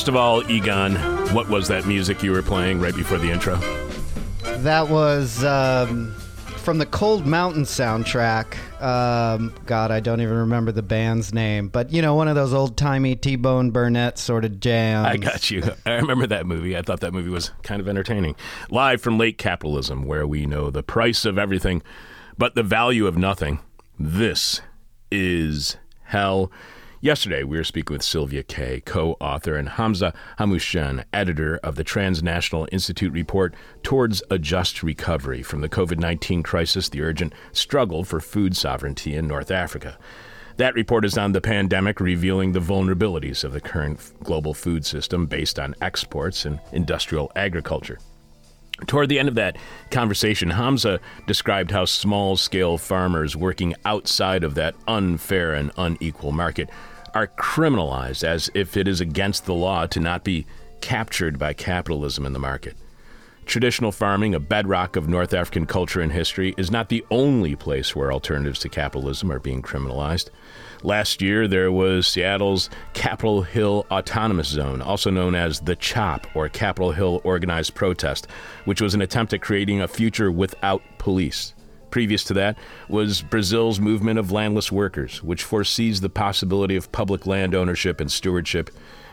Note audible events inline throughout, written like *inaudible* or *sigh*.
First of all, Egon, what was that music you were playing right before the intro? That was um, from the Cold Mountain soundtrack. Um, God, I don't even remember the band's name, but you know, one of those old timey T Bone Burnett sort of jams. I got you. I remember that movie. I thought that movie was kind of entertaining. Live from late capitalism, where we know the price of everything, but the value of nothing. This is hell. Yesterday, we were speaking with Sylvia Kay, co author, and Hamza Hamouchene, editor of the Transnational Institute report Towards a Just Recovery from the COVID 19 Crisis, the Urgent Struggle for Food Sovereignty in North Africa. That report is on the pandemic, revealing the vulnerabilities of the current global food system based on exports and industrial agriculture. Toward the end of that conversation, Hamza described how small scale farmers working outside of that unfair and unequal market are criminalized as if it is against the law to not be captured by capitalism in the market. Traditional farming, a bedrock of North African culture and history, is not the only place where alternatives to capitalism are being criminalized. Last year, there was Seattle's Capitol Hill Autonomous Zone, also known as the CHOP, or Capitol Hill Organized Protest, which was an attempt at creating a future without police. Previous to that was Brazil's movement of landless workers, which foresees the possibility of public land ownership and stewardship.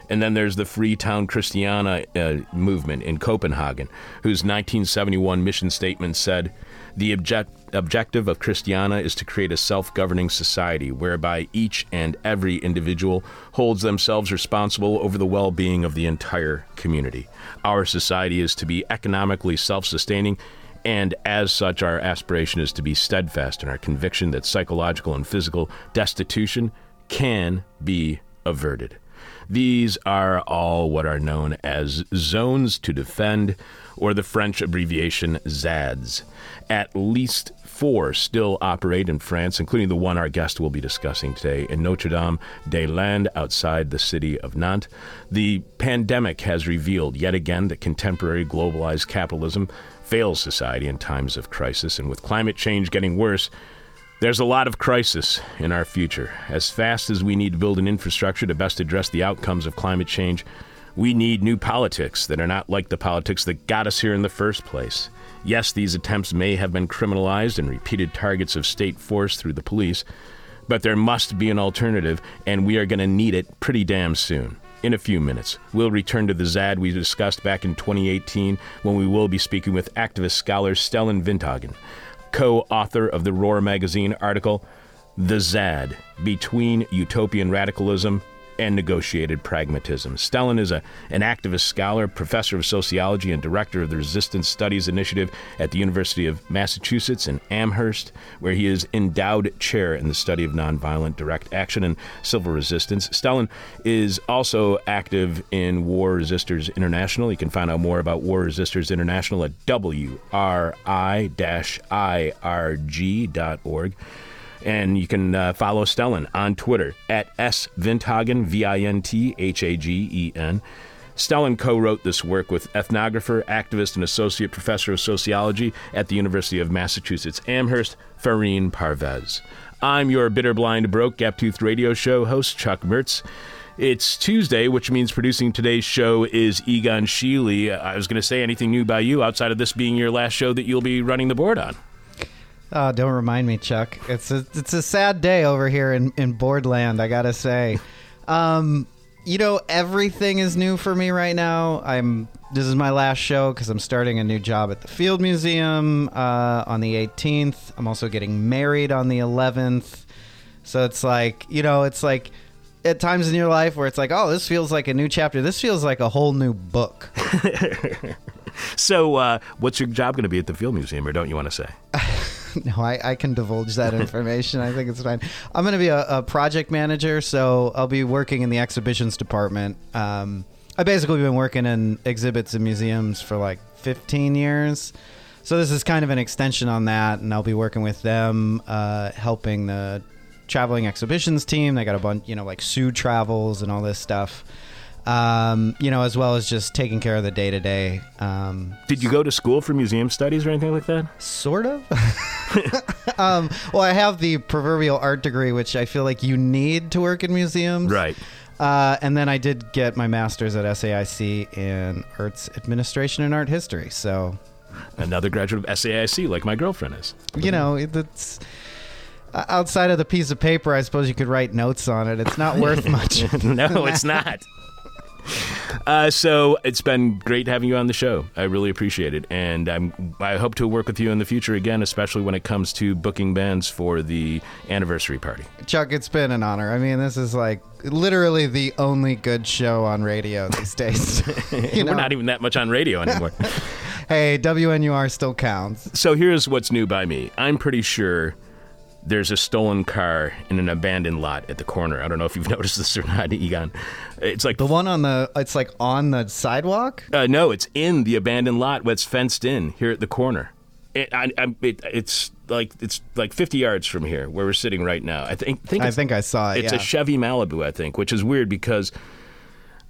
And then there's the Freetown Christiania uh, movement in Copenhagen, whose 1971 mission statement said, The object- objective of Christiania is to create a self governing society whereby each and every individual holds themselves responsible over the well being of the entire community. Our society is to be economically self sustaining and as such, our aspiration is to be steadfast in our conviction that psychological and physical destitution can be averted. These are all what are known as zones to defend, or the French abbreviation ZADs. At least four still operate in France, including the one our guest will be discussing today in Notre Dame des Landes outside the city of Nantes. The pandemic has revealed yet again that contemporary globalized capitalism fails society in times of crisis, and with climate change getting worse, there's a lot of crisis in our future. As fast as we need to build an infrastructure to best address the outcomes of climate change, we need new politics that are not like the politics that got us here in the first place. Yes, these attempts may have been criminalized and repeated targets of state force through the police, but there must be an alternative, and we are going to need it pretty damn soon in a few minutes. We'll return to the ZAD we discussed back in 2018 when we will be speaking with activist scholar Stellan Vinthagen, co author of the Roar magazine article, The ZAD Between Utopian Radicalism and negotiated pragmatism. Stellan is a, an activist scholar, professor of sociology, and director of the Resistance Studies Initiative at the University of Massachusetts in Amherst, where he is endowed chair in the study of nonviolent direct action and civil resistance. Stellan is also active in War Resisters International. You can find out more about War Resisters International at wri-irg.org. And you can uh, follow Stellan on Twitter at S Vinthagen, V I N T H A G E N. Stellan co wrote this work with ethnographer, activist, and associate professor of sociology at the University of Massachusetts Amherst, Fareen Parvez. I'm your bitter, blind, broke, gap toothed radio show host, Chuck Mertz. It's Tuesday, which means producing today's show is Egon Sheely. I was going to say anything new by you outside of this being your last show that you'll be running the board on. Oh, don't remind me, Chuck. It's a it's a sad day over here in in Boardland. I gotta say, um, you know, everything is new for me right now. I'm this is my last show because I'm starting a new job at the Field Museum uh, on the 18th. I'm also getting married on the 11th. So it's like you know, it's like at times in your life where it's like, oh, this feels like a new chapter. This feels like a whole new book. *laughs* so, uh, what's your job going to be at the Field Museum, or don't you want to say? *laughs* *laughs* no, I, I can divulge that *laughs* information. I think it's fine. I'm going to be a, a, project manager, so I'll be working in the exhibitions department. Um, I basically been working in exhibits and museums for like 15 years. So this is kind of an extension on that, and I'll be working with them, uh, helping the traveling exhibitions team. They got a bunch, you know, like Sue Travels and all this stuff. Um, you know, as well as just taking care of the day to day. Um, Did you go to school for museum studies or anything like that? Sort of. *laughs* *laughs* um, well, I have the proverbial art degree, which I feel like you need to work in museums. Right. Uh, and then I did get my master's at SAIC in arts administration and art history. So, Another graduate of SAIC, like my girlfriend is. you know, it's uh, outside of the piece of paper. I suppose you could write notes on it. It's not worth *laughs* much. no, it's not. *laughs* Uh, so it's been great having you on the show. I really appreciate it, and I'm, I hope to work with you in the future again, especially when it comes to booking bands for the anniversary party. Chuck, it's been an honor. I mean, this is like literally the only good show on radio these days. *laughs* know, We're not even that much on radio anymore. *laughs* hey, WNUR still counts. so here's what's new by me. I'm pretty sure there's a stolen car in an abandoned lot at the corner. I don't know if you've *laughs* noticed this or not, Egon. It's like The one on the, it's like on the sidewalk. Uh, no, it's in the abandoned lot that's fenced in here at the corner. It, I, I, it, it's like it's like 50 yards from here where we're sitting right now. I think, think I think I saw it. it's yeah. a Chevy Malibu, I think, which is weird because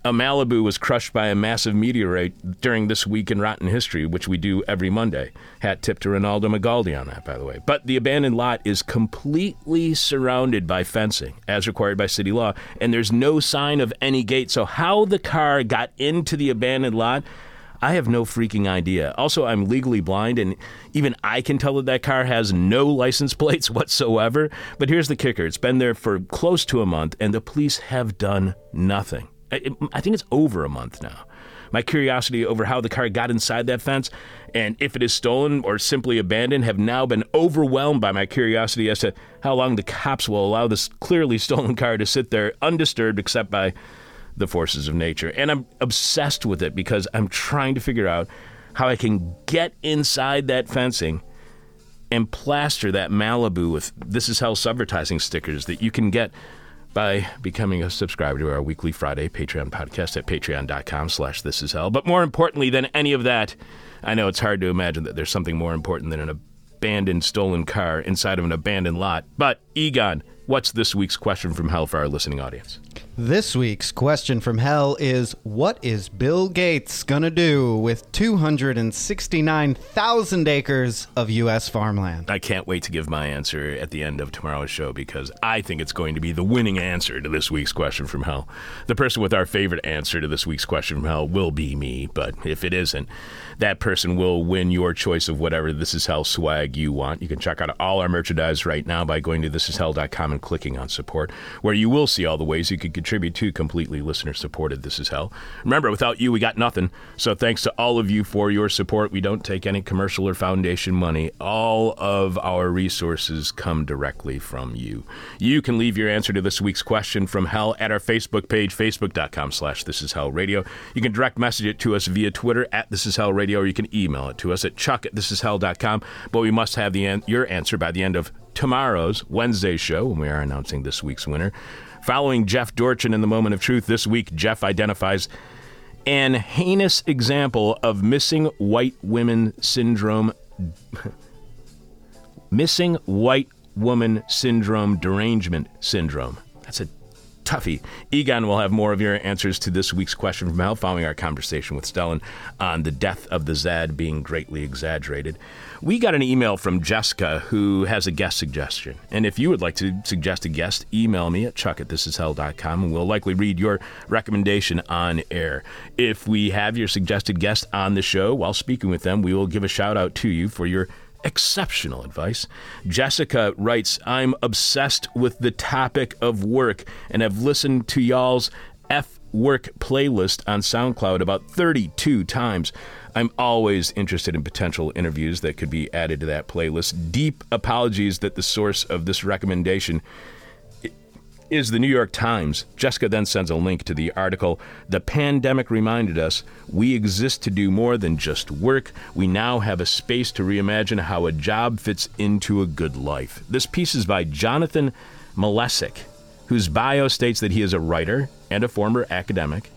a Malibu was crushed by a massive meteorite during this week in rotten history, which we do every Monday. Hat tip to Ronaldo Magaldi on that, by the way. But the abandoned lot is completely surrounded by fencing, as required by city law, and there's no sign of any gate. So how the car got into the abandoned lot? I have no freaking idea. Also, I'm legally blind, and even I can tell that that car has no license *laughs* plates whatsoever. But here's the kicker it's been there for close to a month, and the police have done nothing. I, think it's over a month now. My curiosity over how the car got inside that fence and if it is stolen or simply abandoned have now been overwhelmed by my curiosity as to how long the cops will allow this clearly *laughs* stolen car to sit there undisturbed except by the forces of nature. And I'm obsessed with it because I'm trying to figure out how I can get inside that fencing and plaster that Malibu with This Is Hell advertising stickers that you can get by becoming a subscriber to our weekly Friday Patreon podcast at patreon.com slash this is hell. But more importantly than any of that, I know it's hard to imagine that there's something more important than an abandoned stolen car inside of an abandoned lot. But Egon, what's this week's question from hell for our listening audience? This week's question from hell is What is Bill Gates gonna do with 269,000 acres of U.S. farmland? I can't wait to give my answer at the end of tomorrow's show because I think it's going to be the winning answer to this week's question from hell. The person with our favorite answer to this week's question from hell will be me, but if it isn't, that person will win your choice of whatever This Is Hell swag you want. You can check out all our merchandise right now by going to thisishell.com and clicking on support, where you will see all the ways you could contribute to completely listener supported This Is Hell. Remember, without you, we got nothing. So thanks to all of you for your support. We don't take any commercial or foundation money. All of our resources come directly from you. You can leave your answer to this week's question from hell at our Facebook page, facebook.com slash this is hell radio. You can direct message it to us via Twitter at this is hell radio, or you can email it to us at chuck at this is hell.com. But we must have the an- your answer by the end of tomorrow's Wednesday show when we are announcing this week's winner. Following Jeff Dorchin in the moment of truth this week, Jeff identifies an heinous example of missing white women syndrome *laughs* missing white woman syndrome derangement syndrome. That's a toughie. Egon will have more of your answers to this week's question from hell following our conversation with Stellan on the death of the Zad being greatly exaggerated. We got an email from Jessica who has a guest suggestion. And if you would like to suggest a guest, email me at chuck at thisishell.com and we'll likely read your recommendation on air. If we have your suggested guest on the show while speaking with them, we will give a shout out to you for your exceptional advice. Jessica writes, I'm obsessed with the topic of work and have listened to y'all's F Work playlist on SoundCloud about 32 times. I'm always interested in potential interviews that could be added to that playlist. Deep apologies that the source of this recommendation is the New York Times. Jessica then sends a link to the article. The pandemic reminded us we exist to do more than just work. We now have a space to reimagine how a job fits into a good life. This piece is by Jonathan Malesic, whose bio states that he is a writer and a former academic,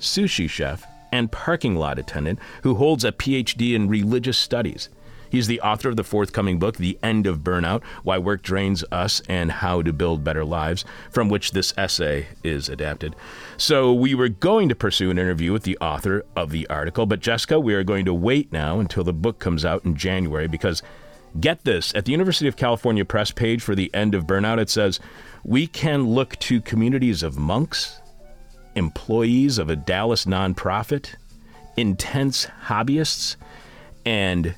sushi chef, and parking lot attendant who holds a PhD in religious studies. He's the author of the forthcoming book, The End of Burnout Why Work Drains Us and How to Build Better Lives, from which this essay is adapted. So, we were going to pursue an interview with the author of the article, but Jessica, we are going to wait now until the book comes out in January because Get this at the University of California press page for the end of burnout, it says, We can look to communities of monks, employees of a Dallas nonprofit, intense hobbyists, and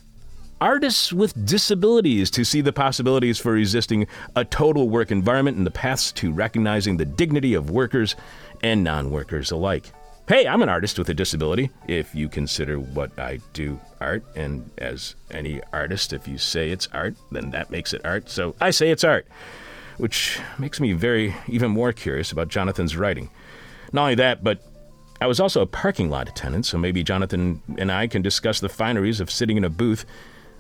artists with disabilities to see the possibilities for resisting a total work environment and the paths to recognizing the dignity of workers and non workers alike. Hey, I'm an artist with a disability, if you consider what I do art. And as any artist, if you say it's art, then that makes it art. So I say it's art, which makes me very, even more curious about Jonathan's writing. Not only that, but I was also a parking lot attendant, so maybe Jonathan and I can discuss the fineries of sitting in a booth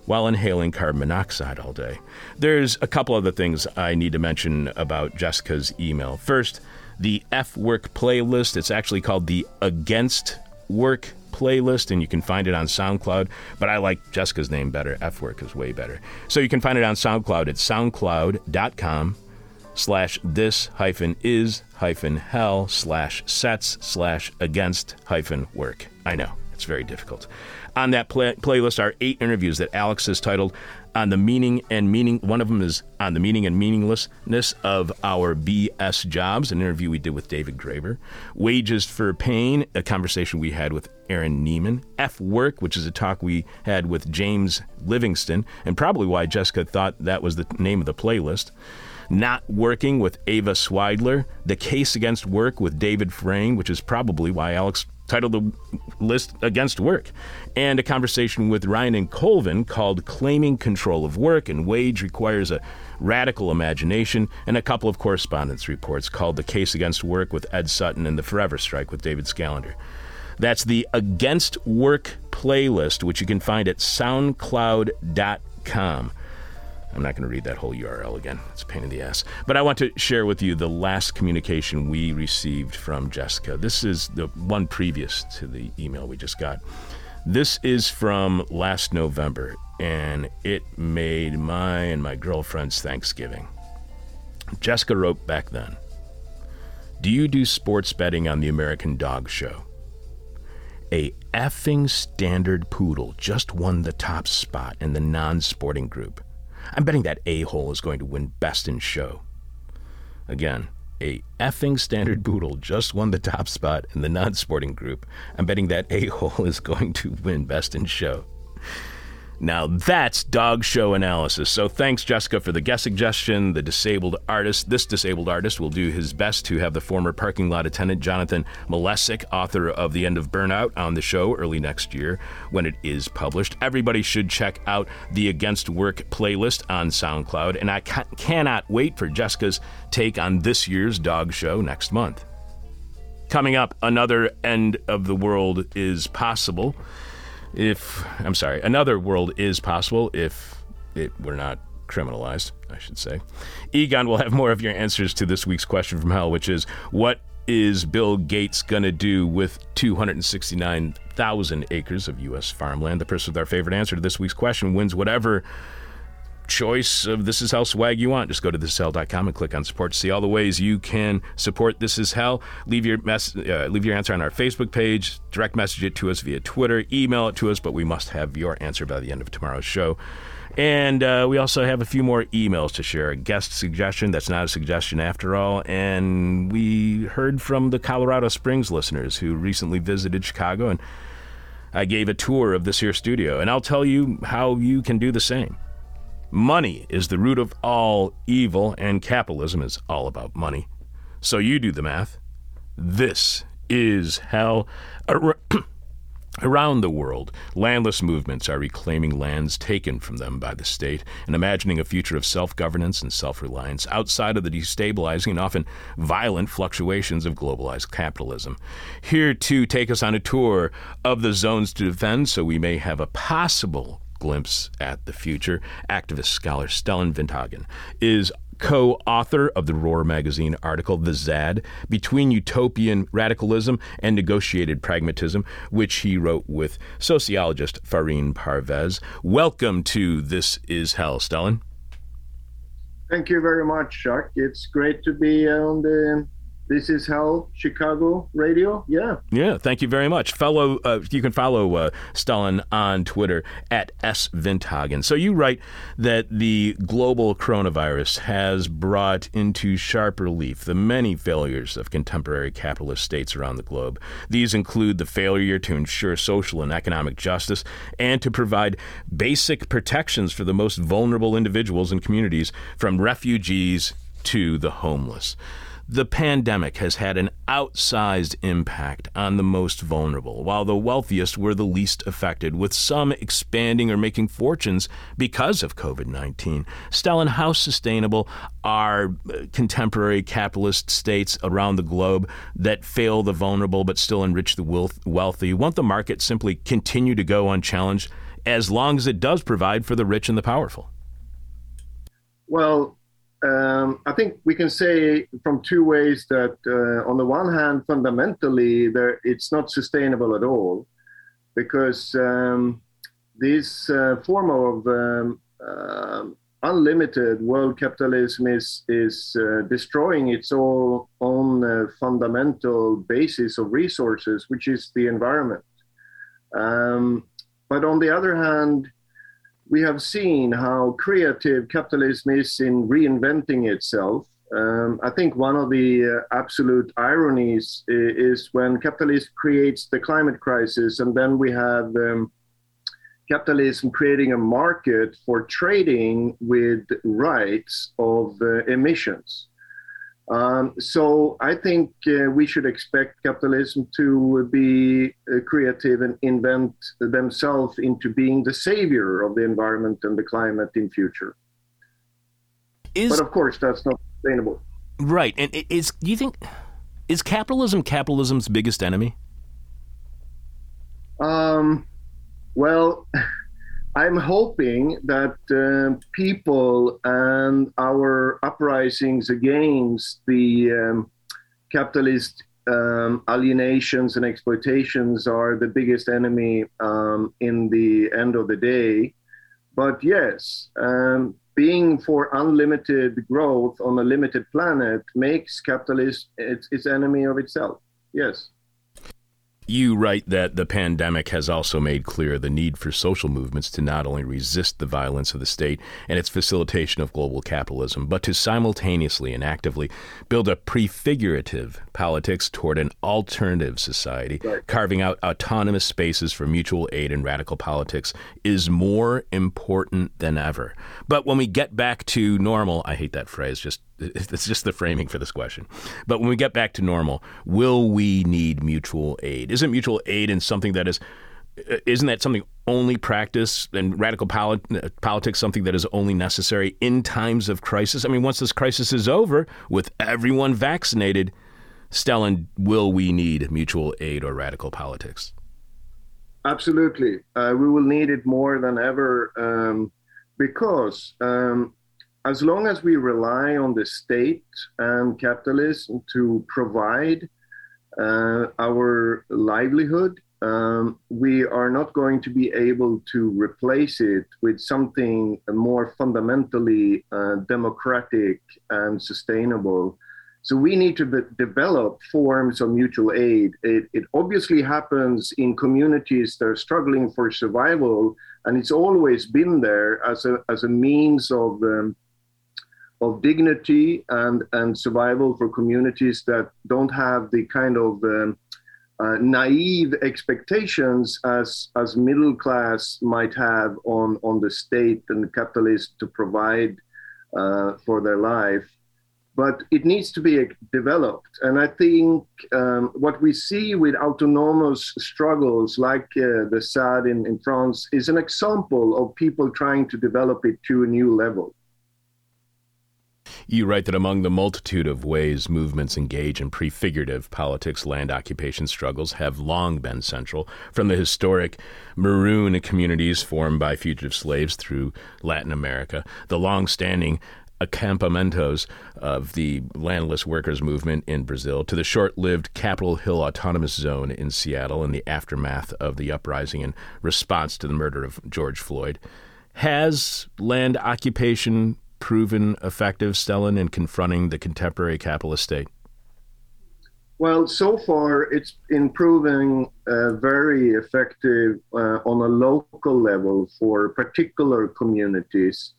while inhaling carbon monoxide all day. There's a couple other things I need to mention about Jessica's email. First, the F Work playlist. It's actually called the Against Work playlist, and you can find it on SoundCloud. But I like Jessica's name better. F Work is way better. So you can find it on SoundCloud at soundcloud.com slash this hyphen is hyphen hell slash sets slash against hyphen work. I know, it's very difficult. On that play- playlist are eight interviews that Alex has titled on the meaning and meaning. One of them is on the meaning and meaninglessness of our BS jobs, an interview we did with David Graeber. Wages for Pain, a conversation we had with Aaron Neiman. F Work, which is a talk we had with James Livingston, and probably why Jessica thought that was the name of the playlist. Not Working with Ava Swidler, The Case Against Work with David Frayne, which is probably why Alex titled the list Against Work, and a conversation with Ryan and Colvin called Claiming Control of Work and Wage Requires a Radical Imagination, and a couple of correspondence reports called The Case Against Work with Ed Sutton and The Forever Strike with David Scallender. That's the Against Work playlist, which you can find at soundcloud.com. I'm not going to read that whole URL again. It's a pain in the ass. But I want to share with you the last communication we received from Jessica. This is the one previous to the email we just got. This is from last November, and it made my and my girlfriend's Thanksgiving. Jessica wrote back then Do you do sports betting on the American Dog Show? A effing standard poodle just won the top spot in the non sporting group. I'm betting that a hole is going to win Best in Show. Again, a effing standard poodle just won the top spot in the non sporting group. I'm betting that a hole is going to win Best in Show. Now that's dog show analysis. So thanks, Jessica, for the guest suggestion. The disabled artist, this disabled artist, will do his best to have the former parking lot attendant Jonathan Malesic, author of The End of Burnout, on the show early next year when it is published. Everybody should check out the Against Work playlist on SoundCloud, and I ca- cannot wait for Jessica's take on this year's dog show next month. Coming up, another end of the world is possible if I'm sorry, another world is possible if it were not criminalized, I should say. Egon will have more of your answers to this week's question from hell, which is what is Bill Gates going to do with 269,000 acres of U.S. farmland? The person with our favorite answer to this week's question wins whatever choice of This Is Hell swag you want. Just go to thisishell.com and click on support to see all the ways you can support This Is Hell. Leave your mess, uh, leave your answer on our Facebook page. Direct message it to us via Twitter. Email it to us, but we must have your answer by the end of tomorrow's show. And uh, we also have a few more emails to share. A guest suggestion that's not a suggestion after all. And we heard from the Colorado Springs listeners who recently visited Chicago, and I gave a tour of this here studio. And I'll tell you how you can do the same. Money is the root of all evil, and capitalism is all about money. So you do the math. This is hell. *clears throat* Around the world, landless movements are reclaiming lands taken from them by the state and imagining a future of self governance and self reliance outside of the destabilizing and often violent fluctuations of globalized capitalism. Here to take us on a tour of the zones to defend so we may have a possible glimpse at the future, activist scholar Stellan Vinthagen is co author of the Roar magazine article, The Zad Between Utopian Radicalism and Negotiated Pragmatism, which he wrote with sociologist Fareen Parvez. Welcome to This Is Hell, Stellan. Thank you very much, Chuck. It's great to be on the this is Hell Chicago Radio. Yeah. Yeah. Thank you very much. Fellow, uh, you can follow uh, Stellan on Twitter at S Vinthagen. So you write that the global coronavirus has brought into sharp relief the many failures of contemporary capitalist states around the globe. These include the failure to ensure social and economic justice and to provide basic protections for the most vulnerable individuals and communities, from refugees to the homeless the pandemic has had an outsized impact on the most vulnerable, while the wealthiest were the least affected, with some expanding or making fortunes because of COVID 19. Stellan, how sustainable are uh, contemporary capitalist states around the globe that fail the vulnerable but still enrich the wealthy? Won't the market simply continue to go unchallenged as long as it does provide for the rich and the powerful? Well, um, I think we can say from two ways that, uh, on the one hand, fundamentally, there, it's not sustainable at all, because um, this uh, form of um, uh, unlimited world capitalism is is uh, destroying its all, own uh, fundamental basis of resources, which is the environment. Um, but on the other hand, we have seen how creative capitalism is in reinventing itself. Um, I think one of the uh, absolute ironies is, when capitalism creates the climate crisis, and then we have um, capitalism creating a market for trading with rights of uh, emissions. Um, so I think uh, we should expect capitalism to be uh, creative and invent themselves into being the savior of the environment and the climate in future. Is, but of course, that's not sustainable. Right, and is do you think is capitalism capitalism's biggest enemy? Um, well. *laughs* I'm hoping that uh, people and our uprisings against the um, capitalist um, alienations and exploitations are the biggest enemy um, in the end of the day. But yes, um, being for unlimited growth on a limited planet makes capitalism its, its enemy of itself. Yes. You write that the pandemic has also made clear the need for social movements to not only resist the violence of the state and its facilitation of global capitalism, but to simultaneously and actively build a prefigurative politics toward an alternative society. Right. Carving out autonomous spaces for mutual aid and radical politics is more important than ever. But when we get back to normal, I hate that phrase, just *laughs* it's just the framing for this question. But when we get back to normal, will we need mutual aid? Isn't mutual aid in something that is uh, isn't that something only practice and radical polit- politics something that is only necessary in times of crisis? I mean, once this crisis is over, with everyone vaccinated, Stellan, will we need mutual aid or radical politics? Absolutely, uh, we will need it more than ever um, because um, as long as we rely on the state and capitalism to provide uh, our livelihood, um, we are not going to be able to replace it with something more fundamentally uh, democratic and sustainable. So we need to be- develop forms of mutual aid. It, it, obviously happens in communities that are struggling for survival, and it's always been there as a as a means of um, of dignity and, and survival for communities that don't have the kind of um, uh, naive expectations as, as middle class might have on, on the state and the capitalist to provide uh, for their life. But it needs to be developed. And I think um, what we see with autonomous struggles like uh, the ZAD in, in France is an example of people trying to develop it to a new level. You write that among the multitude of ways movements engage in prefigurative politics, land occupation struggles have long been central, from the historic maroon communities formed by fugitive slaves through Latin America, the long standing acampamentos of the landless workers movement in Brazil to the short lived Capitol Hill Autonomous Zone in Seattle in the aftermath of the uprising in response to the murder of George Floyd. Has land occupation proven effective, Stellan, in confronting the contemporary capitalist state? Well, so far it's been proving uh, very effective uh, on a local level for particular communities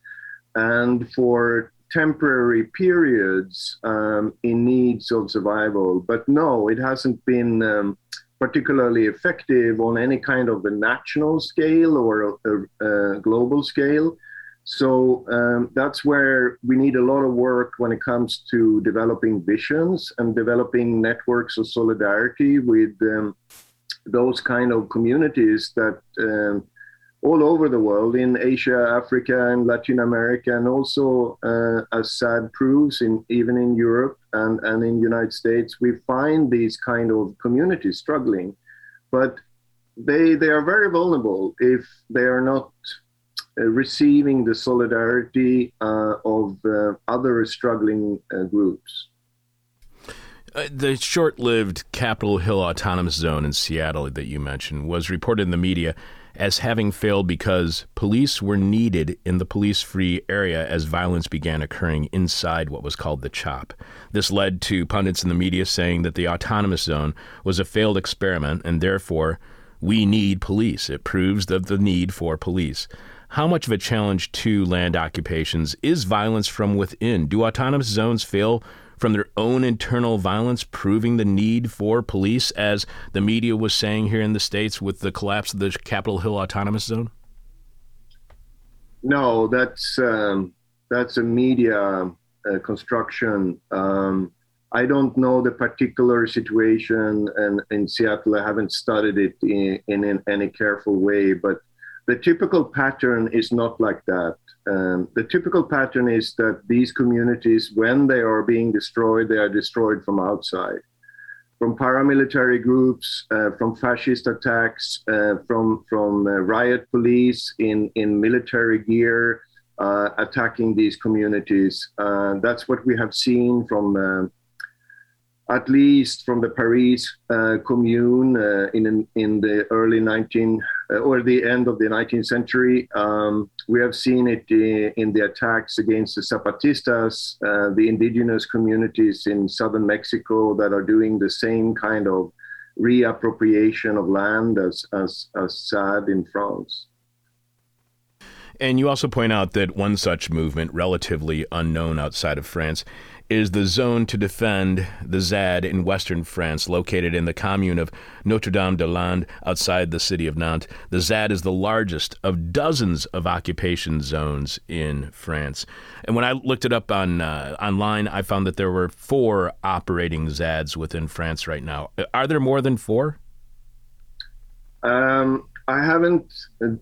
and for temporary periods um, in needs of survival. But no, it hasn't been um, particularly effective on any kind of a national scale or a, a global scale. So um, that's where we need a lot of work when it comes to developing visions and developing networks of solidarity with um, those kind of communities that um, all over the world in Asia, Africa, and Latin America, and also, uh, as ZAD proves, in even in Europe and and in United States, we find these kind of communities struggling, but they they are very vulnerable if they are not receiving the solidarity uh, of uh, other struggling groups. Uh, the short lived Capitol Hill Autonomous Zone in Seattle that you mentioned was reported in the media as having failed because police were needed in the police free area as violence began occurring inside what was called the CHOP. This led to pundits in the media saying that the Autonomous Zone was a failed experiment and therefore we need police. It proves the, the need for police. How much of a challenge to land occupations is violence from within? Do autonomous zones fail from their own internal violence, proving the need for police, as the media was saying here in the States with the collapse of the Capitol Hill Autonomous Zone? No, that's um, that's a media uh, construction. Um, I don't know the particular situation in, in Seattle. I haven't studied it in, in, in any careful way, but the typical pattern is not like that. Um, the typical pattern is that these communities, when they are being destroyed, they are destroyed from outside, from paramilitary groups, uh, from fascist attacks, uh, from from uh, riot police in in military gear uh, attacking these communities. Uh, that's what we have seen from uh, at least from the Paris uh, Commune uh, in in the early 19 uh, or the end of the 19th century. Um, we have seen it in, in, the attacks against the Zapatistas, uh, the indigenous communities in southern Mexico that are doing the same kind of reappropriation of land as as, as ZAD in France. And you also point out that one such movement, relatively unknown outside of France, is the zone to defend the ZAD in western France, located in the commune of Notre Dame des Landes outside the city of Nantes. The ZAD is the largest of dozens of occupation zones in France. And when I looked it up on uh, online, I found that there were four operating ZADs within France right now. Are there more than four? Um, I haven't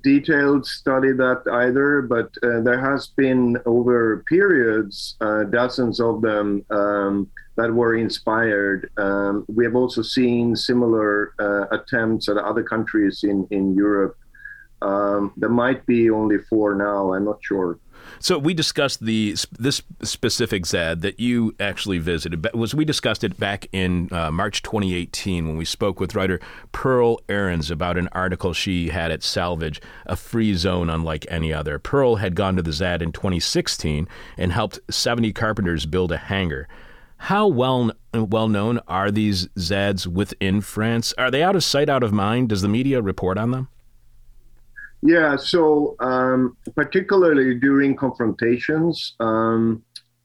detailed studied that either, but uh, there has been over periods uh, dozens of them um, that were inspired. Um, we have also seen similar uh, attempts at other countries in in Europe. Um, there might be only four now. I'm not sure. So we discussed the this specific ZAD that you actually visited. Was we discussed it back in uh, March 2018 when we spoke with writer Pearl Ahrens about an article she had at Salvage, a free zone unlike any other. Pearl had gone to the ZAD in 2016 and helped 70 carpenters build a hangar. How well well known are these ZADs within France? Are they out of sight, out of mind? Does the media report on them? Yeah, so um, particularly during confrontations, um,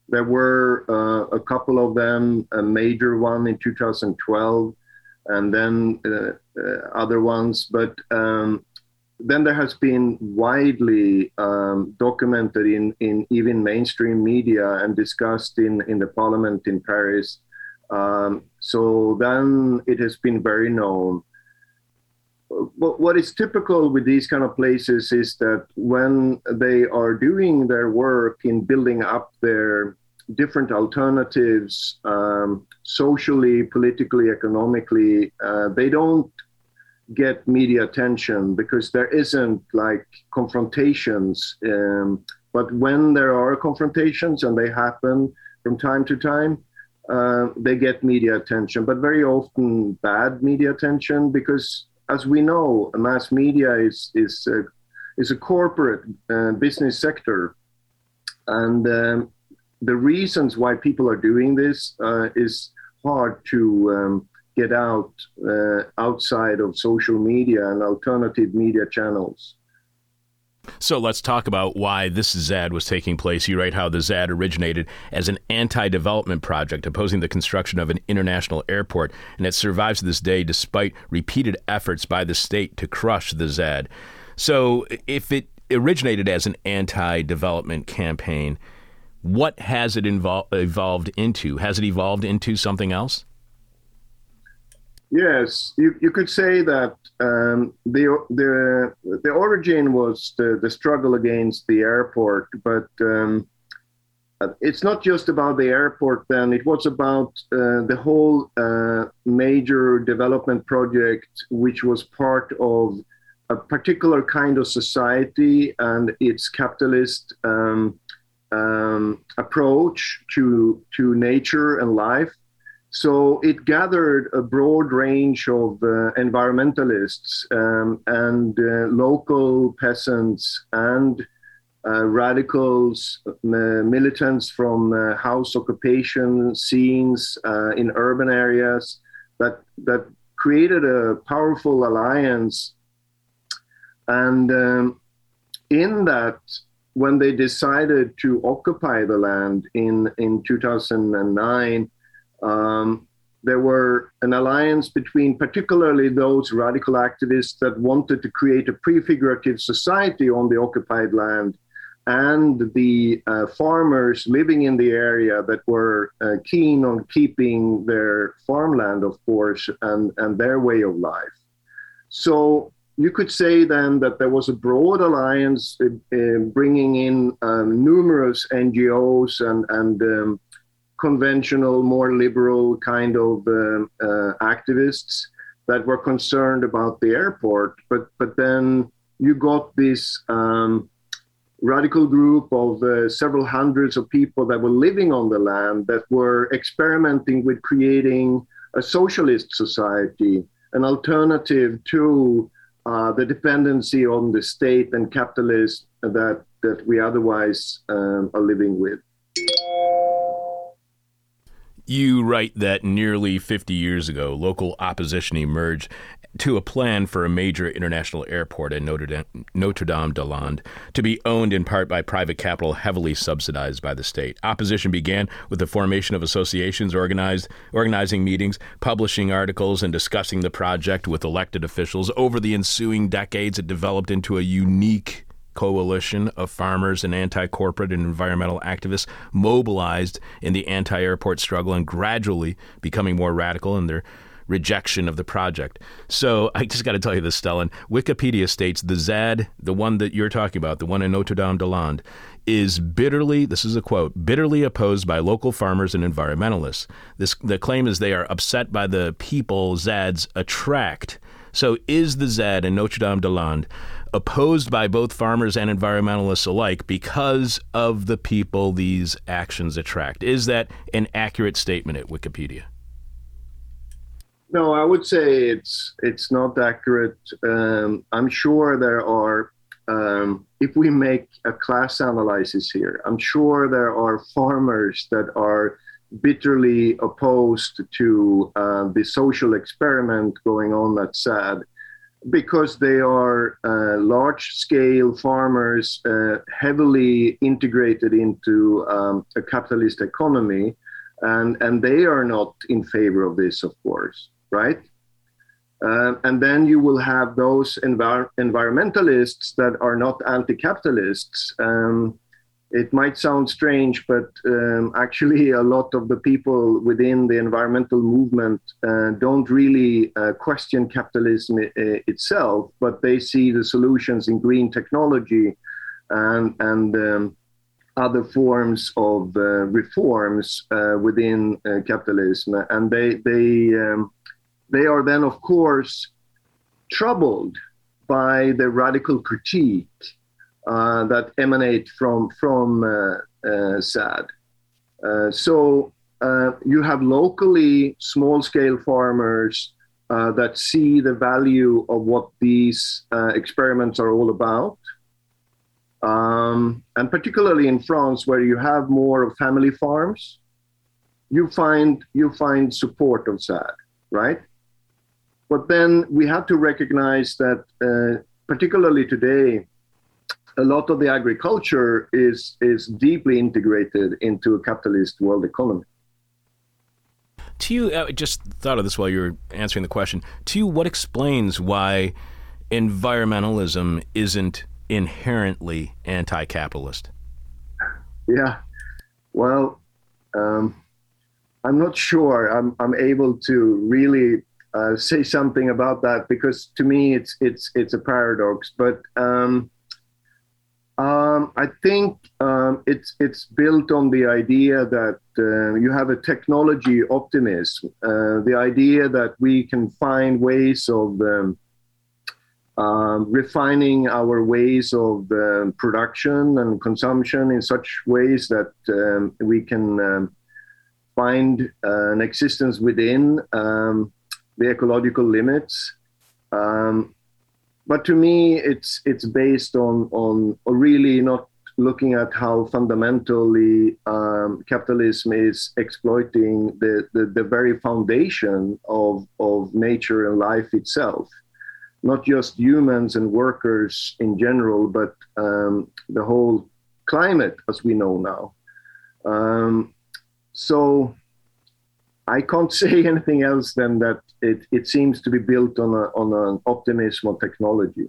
there were uh, a couple of them, a major one in 2012, and then uh, uh, other ones. But um, then there has been widely um, documented in, in even mainstream media and discussed in, in the parliament in Paris. Um, so then it has been very known what is typical with these kind of places is that when they are doing their work in building up their different alternatives um, socially, politically, economically, uh, they don't get media attention because there isn't like confrontations um, but when there are confrontations and they happen from time to time, uh, they get media attention, but very often bad media attention because, as we know, mass media is is a, is a corporate uh, business sector, and um, the reasons why people are doing this uh, is hard to um, get out uh, outside of social media and alternative media channels. So let's talk about why this ZAD was taking place. You write how the ZAD originated as an anti development project opposing the construction of an international airport, and it survives to this day despite repeated efforts by the state to crush the ZAD. So if it originated as an anti development campaign, what has it evol- evolved into? Has it evolved into something else? Yes, you, you could say that um, the the the origin was the, the struggle against the airport, but um, it's not just about the airport. Then it was about uh, the whole uh, major development project, which was part of a particular kind of society and its capitalist um, um approach to to nature and life so it gathered a broad range of uh, environmentalists um, and uh, local peasants and uh, radicals, militants from uh, house occupation scenes uh, in urban areas that, that created a powerful alliance. And um, in that, when they decided to occupy the land in, in 2009, um, there were an alliance between particularly those radical activists that wanted to create a prefigurative society on the occupied land and the uh, farmers living in the area that were uh, keen on keeping their farmland, of course, and, and their way of life. So you could say then that there was a broad alliance bringing in um, numerous NGOs and, and um, conventional, more liberal kind of uh, uh, activists that were concerned about the airport. But but then you got this um, radical group of uh, several hundreds of people that were living on the land that were experimenting with creating a socialist society, an alternative to uh, the dependency on the state and capitalism that that we otherwise um, are living with. You write that nearly 50 years ago, local opposition emerged to a plan for a major international airport in Notre Dame, Notre Dame des Landes to be owned in part by private capital heavily subsidized by the state. Opposition began with the formation of associations organized organizing meetings, publishing articles and discussing the project with elected officials. Over the ensuing decades it developed into a unique coalition of farmers and anti corporate and environmental activists mobilized in the anti airport struggle and gradually becoming more radical in their rejection of the project. So *laughs* I just got to tell you this, Stellan. Wikipedia states the ZAD, the one that you're talking about, the one in Notre Dame des Landes, is bitterly, this is a quote, bitterly opposed by local farmers and environmentalists. This, the claim is they are upset by the people ZADs attract. So is the ZAD in Notre Dame des Landes opposed by both farmers and environmentalists alike because of the people these actions attract. Is that an accurate statement at Wikipedia? No, I would say it's it's not accurate. Um, I'm sure there are. Um, if we make a class analysis here, I'm sure there are farmers that are bitterly opposed to uh, the social experiment going on at ZAD because they are uh, large scale farmers uh, heavily integrated into um, a capitalist economy and and they are not in favor of this of course right? Uh, and then you will have those envir- environmentalists that are not anti-capitalists um, it might sound strange, but um, actually, a lot of the people within the environmental movement uh, don't really uh, question capitalism I- itself, but they see the solutions in green technology and and um, other forms of uh, reforms uh, within uh, capitalism, and they they um, they are then, of course, troubled by the radical critique uh, that emanate from from uh, uh, ZAD. Uh, so you have locally small scale farmers that see the value of what these experiments are all about. Um, and particularly in France, where you have more of family farms, you find you find support of ZAD, right? But then we have to recognize that, uh, particularly today, a lot of the agriculture is is deeply integrated into a capitalist world economy. To you, I uh, just thought of this while you were answering the question. To you, what explains why environmentalism isn't inherently anti-capitalist? Yeah, well, um, I'm not sure I'm I'm able to really uh, say something about that because to me it's it's it's a paradox. But um, um, I think um, it's it's built on the idea that uh, you have a technology optimism, uh, the idea that we can find ways of um, um refining our ways of uh, production and consumption in such ways that um, we can um, find uh, an existence within the ecological limits. Um, but to me, it's it's based on on really not looking at how fundamentally um, capitalism is exploiting the, the, the, very foundation of, of nature and life itself. Not just humans and workers in general, but um, the whole climate as we know now. Um, so I can't *laughs* say anything else than that it, it seems to be built on, a, on an optimism of technology.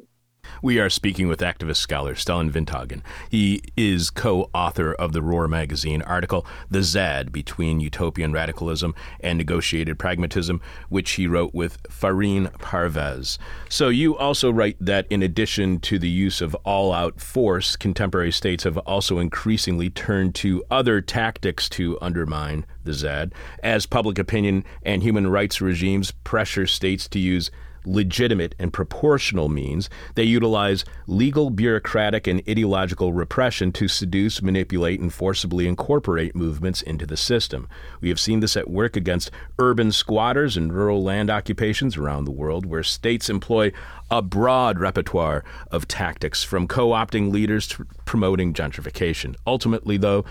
We are speaking with activist scholar Stellan Vinthagen. He is co author of the Roar magazine article, The ZAD Between Utopian Radicalism and Negotiated Pragmatism, which he wrote with Fareen Parvez. So, you also write that in addition to the use of all out force, contemporary states have also increasingly turned to other tactics to undermine the ZAD, as public opinion and human rights regimes pressure states to use legitimate and proportional means, they utilize legal, bureaucratic, and ideological repression to seduce, manipulate, and forcibly incorporate movements into the system. We have seen this at work against urban squatters and rural land occupations around the world, where states employ a broad repertoire of tactics, from co opting leaders to promoting gentrification. Ultimately, though,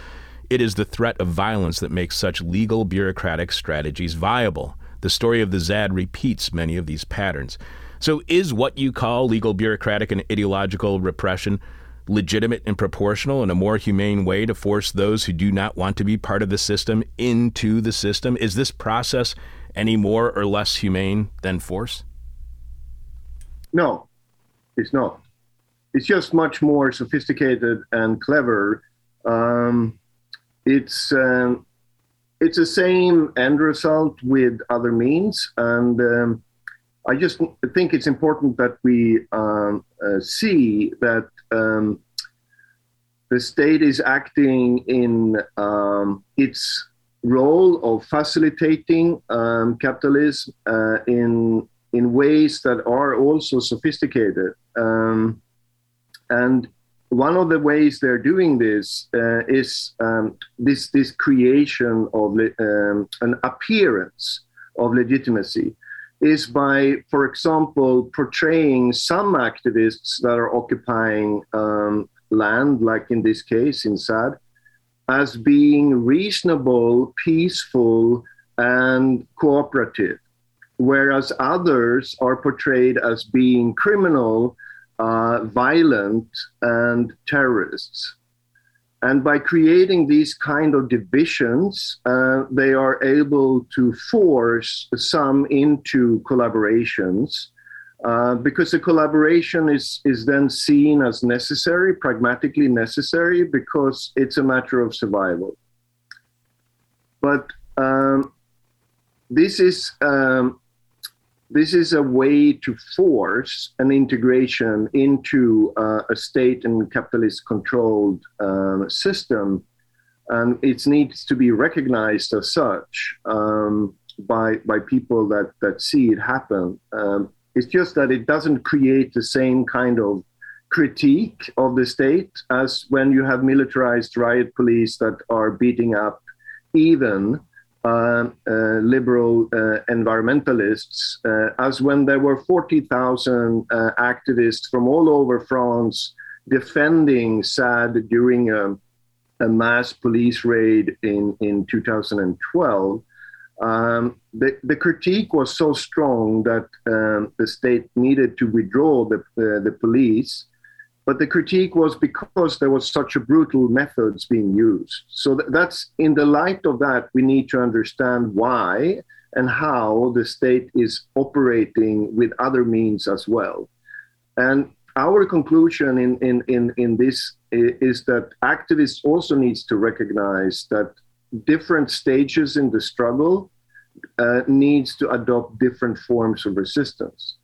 it is the threat of violence that makes such legal bureaucratic strategies viable. The story of the ZAD repeats many of these patterns. So, is what you call legal, bureaucratic, and ideological repression legitimate and proportional and a more humane way to force those who do not want to be part of the system into the system? Is this process any more or less humane than force? No, it's not. It's just much more sophisticated and clever. Um, it's um, it's the same end result with other means. And um, I just think it's important that we um, uh, see that um, the state is acting in um, its role of facilitating um, capitalism uh, in in ways that are also sophisticated. Um, and one of the ways they're doing this uh, is um, this this creation of um, an appearance of legitimacy is by, for example, portraying some activists that are occupying um, land, like in this case in ZAD, as being reasonable, peaceful, and cooperative, whereas others are portrayed as being criminal uh, violent and terrorists. And by creating these kind of divisions, uh, they are able to force some into collaborations uh, because the collaboration is, is then seen as necessary, pragmatically necessary, because it's a matter of survival. But um, this is um, this is a way to force an integration into uh, a state and capitalist controlled um, system. And it needs to be recognized as such um, by, by people that, that see it happen. Um, it's just that it doesn't create the same kind of critique of the state, as when you have militarized riot police that are beating up even liberal uh, environmentalists, uh, as when there were 40,000 uh, activists from all over France defending ZAD during a, a mass police raid in, in 2012. Um, the, the critique was so strong that um, the state needed to withdraw the, uh, the police. But the critique was because there was such a brutal methods being used. So th- that's in the light of that, we need to understand why and how the state is operating with other means as well. And our conclusion in, in, in, in this is that activists also needs to recognize that different stages in the struggle uh, needs to adopt different forms of resistance.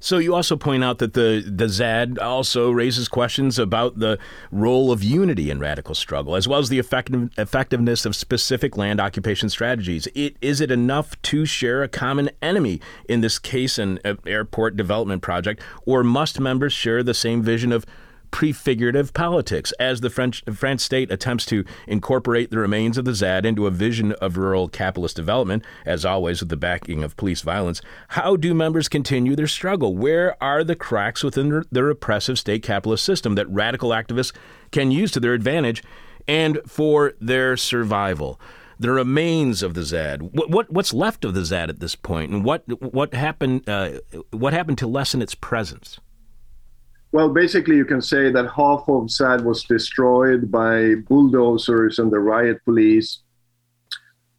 So you also point out that the the ZAD also raises questions about the role of unity in radical struggle, as well as the effective, effectiveness of specific land occupation strategies. It, is it enough to share a common enemy in this case an airport development project, or must members share the same vision of prefigurative politics as the French France state attempts to incorporate the remains of the ZAD into a vision of rural capitalist development, as always with the backing of police violence. How do members continue their struggle? Where are the cracks within the repressive state capitalist system that radical activists can use to their advantage and for their survival? the remains of the ZAD. What, what, what's left of the ZAD at this point, and what what happened uh, what happened to lessen its presence? Well, basically, you can say that half of ZAD was destroyed by bulldozers and the riot police,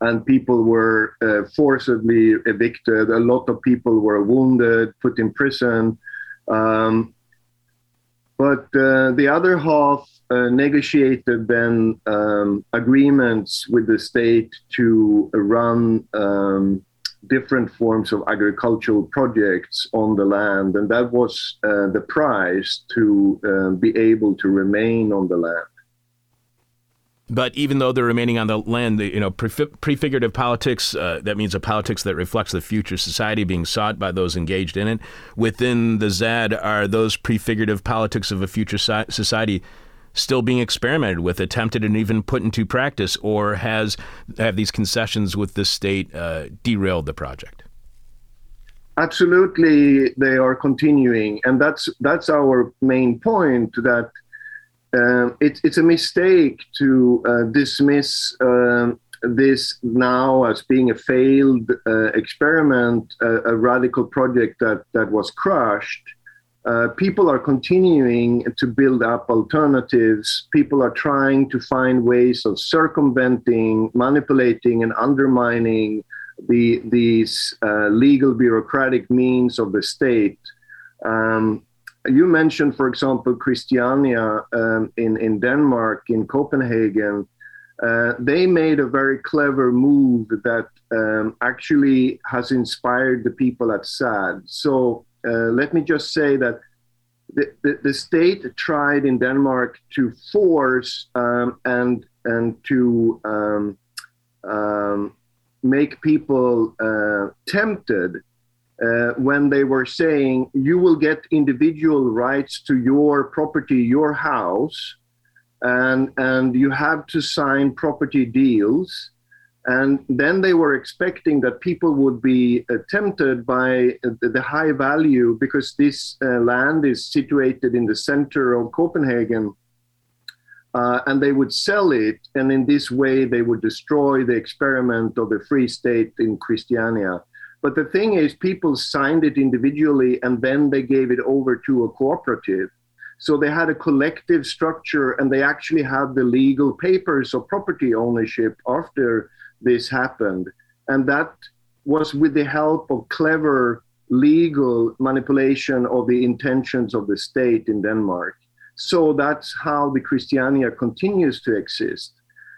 and people were uh, forcibly evicted. A lot of people were wounded, put in prison. Um, but uh, the other half uh, negotiated then um, agreements with the state to run um, different forms of agricultural projects on the land, and that was uh, the price to uh, be able to remain on the land. But even though they're remaining on the land, the, you know, prefigurative politics, uh, that means a politics that reflects the future society being sought by those engaged in it. Within the ZAD are those prefigurative politics of a future society still being experimented with, attempted, and even put into practice, or has have these concessions with the state uh, derailed the project? Absolutely, they are continuing, and that's that's our main point. That uh, it's it's a mistake to uh, dismiss. Um, this now as being a failed uh, experiment, a radical project that, that was crushed, uh, people are continuing to build up alternatives. People are trying to find ways of circumventing, manipulating, and undermining the, these uh, legal bureaucratic means of the state. Um, you mentioned, for example, Christiania um, in, in Denmark, in Copenhagen. Uh, they made a very clever move that um, actually has inspired the people at ZAD. So uh, let me just say that the, the, the, state tried in Denmark to force um, and and to um, um, make people uh, tempted uh, when they were saying you will get individual rights to your property, your house, and and you have to sign property deals and then they were expecting that people would be uh, tempted by uh, the high value because this uh, land is situated in the center of Copenhagen. Uh, and they would sell it, and in this way, they would destroy the experiment of the free state in Christiania. But the thing is, people signed it individually and then they gave it over to a cooperative. So they had a collective structure and they actually had the legal papers of property ownership after this happened. And that was with the help of clever legal manipulation of the intentions of the state in Denmark. So that's how the Christiania continues to exist.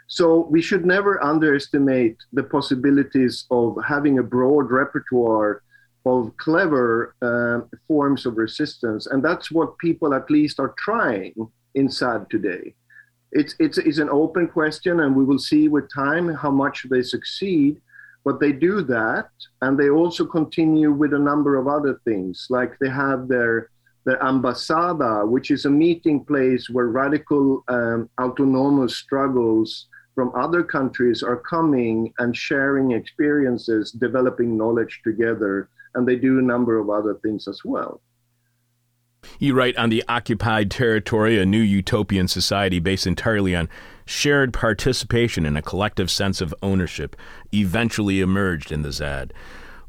So we should never underestimate the possibilities of having a broad repertoire of clever uh, forms of resistance. And that's what people at least are trying in ZAD today it's, it's, it's an open question, and we will see with time how much they succeed. But they do that, and they also continue with a number of other things, like they have their the Ambazada, which is a meeting place where radical um, autonomous struggles from other countries are coming and sharing experiences, developing knowledge together, and they do a number of other things as well. You write on the occupied territory, a new utopian society based entirely on shared participation and a collective sense of ownership eventually emerged in the ZAD.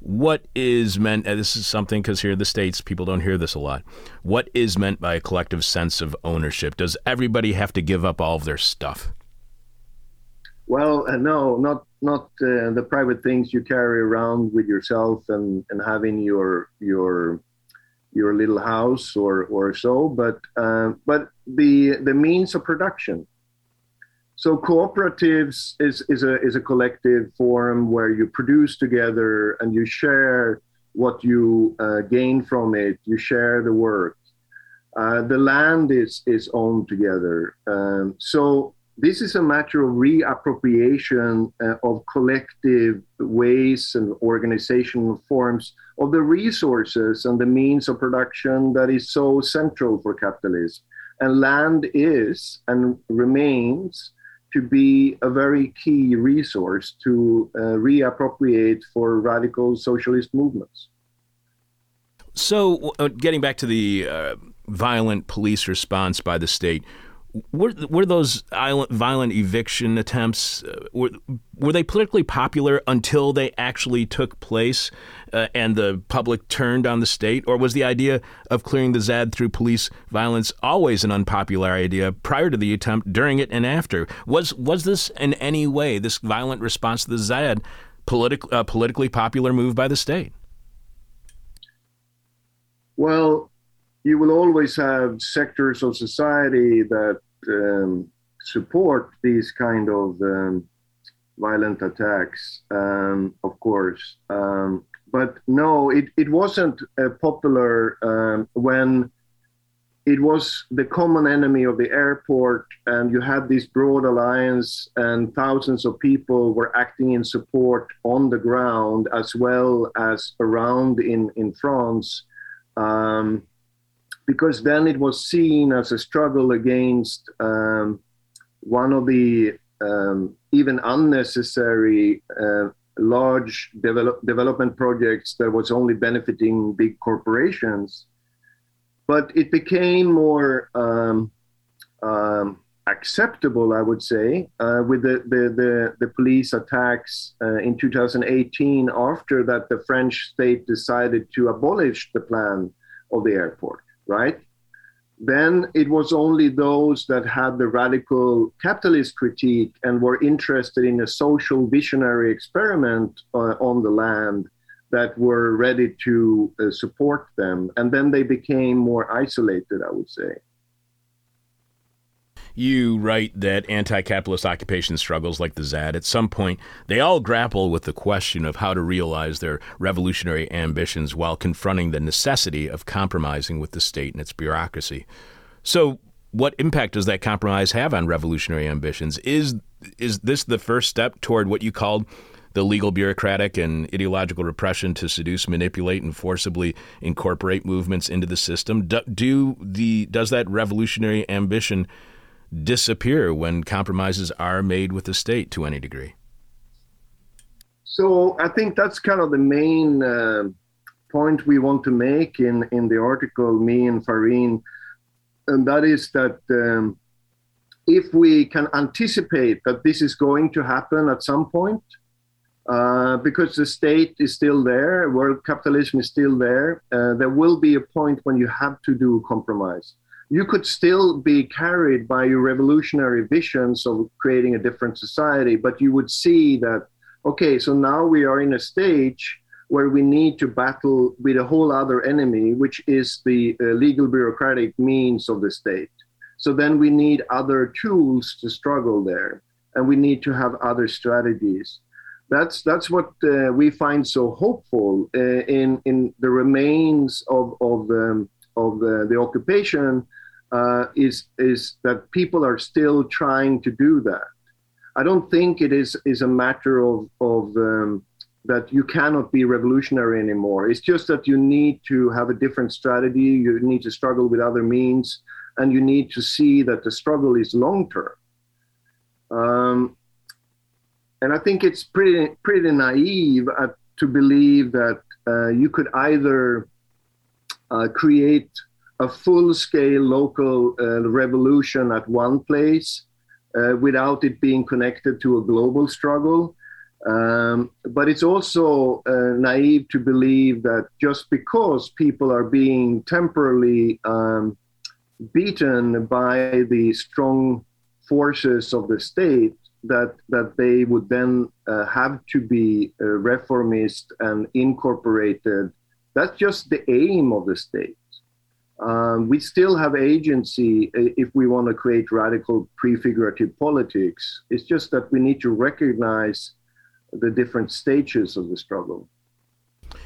What is meant, this is something because here in the States, people don't hear this a lot. What is meant by a collective sense of ownership? Does everybody have to give up all of their stuff? Well, uh, no, not not uh, the private things you carry around with yourself and, and having your your your little house or or so, but uh, but the the means of production. So cooperatives is is a is a collective forum where you produce together and you share what you uh, gain from it. You share the work. Uh, the land is is owned together. Um, so this is a matter of reappropriation uh, of collective ways and organizational forms of the resources and the means of production that is so central for capitalism. And land is and remains to be a very key resource to uh, reappropriate for radical socialist movements. So, uh, getting back to the uh, violent police response by the state, were were those violent eviction attempts uh, were were they politically popular until they actually took place uh, and the public turned on the state? Or was the idea of clearing the ZAD through police violence always an unpopular idea prior to the attempt during it and after? Was was this in any way this violent response to the ZAD uh, politically popular move by the state? Well you will always have sectors of society that um, support these kind of um, violent attacks, um, of course. Um, but no, it, it wasn't uh, popular um, when it was the common enemy of the airport, and you had this broad alliance, and thousands of people were acting in support on the ground as well as around in, in France. Um, because then it was seen as a struggle against um, one of the um, even unnecessary uh, large develop, development projects that was only benefiting big corporations. But it became more um, um acceptable, I would say, uh, with the, the, the, the, police attacks uh, in 2018 after that the French state decided to abolish the plan of the airport right? Then it was only those that had the radical capitalist critique and were interested in a social visionary experiment uh, on the land that were ready to uh, support them. And then they became more isolated, I would say. You write that anti capitalist occupation struggles like the ZAD, at some point, they all grapple with the question of how to realize their revolutionary ambitions while confronting the necessity of compromising with the state and its bureaucracy. So, what impact does that compromise have on revolutionary ambitions? Is, is this the first step toward what you called the legal, bureaucratic, and ideological repression to seduce, manipulate, and forcibly incorporate movements into the system? Do, do the does that revolutionary ambition disappear when compromises are made with the state to any degree? So I think that's kind of the main uh, point we want to make in, in the article, me and Fareen, and that is that um, if we can anticipate that this is going to happen at some point, uh, because the state is still there, world capitalism is still there, uh, there will be a point when you have to do a compromise you could still be carried by your revolutionary visions of creating a different society, but you would see that, okay, so now we are in a stage where we need to battle with a whole other enemy, which is the uh, legal bureaucratic means of the state. So then we need other tools to struggle there, and we need to have other strategies. That's that's what uh, we find so hopeful uh, in in the remains of of um, of the, the occupation uh, is is that people are still trying to do that. I don't think it is is a matter of of um, that you cannot be revolutionary anymore. It's just that you need to have a different strategy. You need to struggle with other means, and you need to see that the struggle is long term. Um, and I think it's pretty pretty naive uh, to believe that uh, you could either uh, create a full scale local uh, revolution at one place uh, without it being connected to a global struggle. Um, but it's also uh, naive to believe that just because people are being temporarily um, beaten by the strong forces of the state, that that they would then uh, have to be uh, reformist and incorporated. That's just the aim of the state. Um, we still have agency if we want to create radical prefigurative politics. It's just that we need to recognize the different stages of the struggle.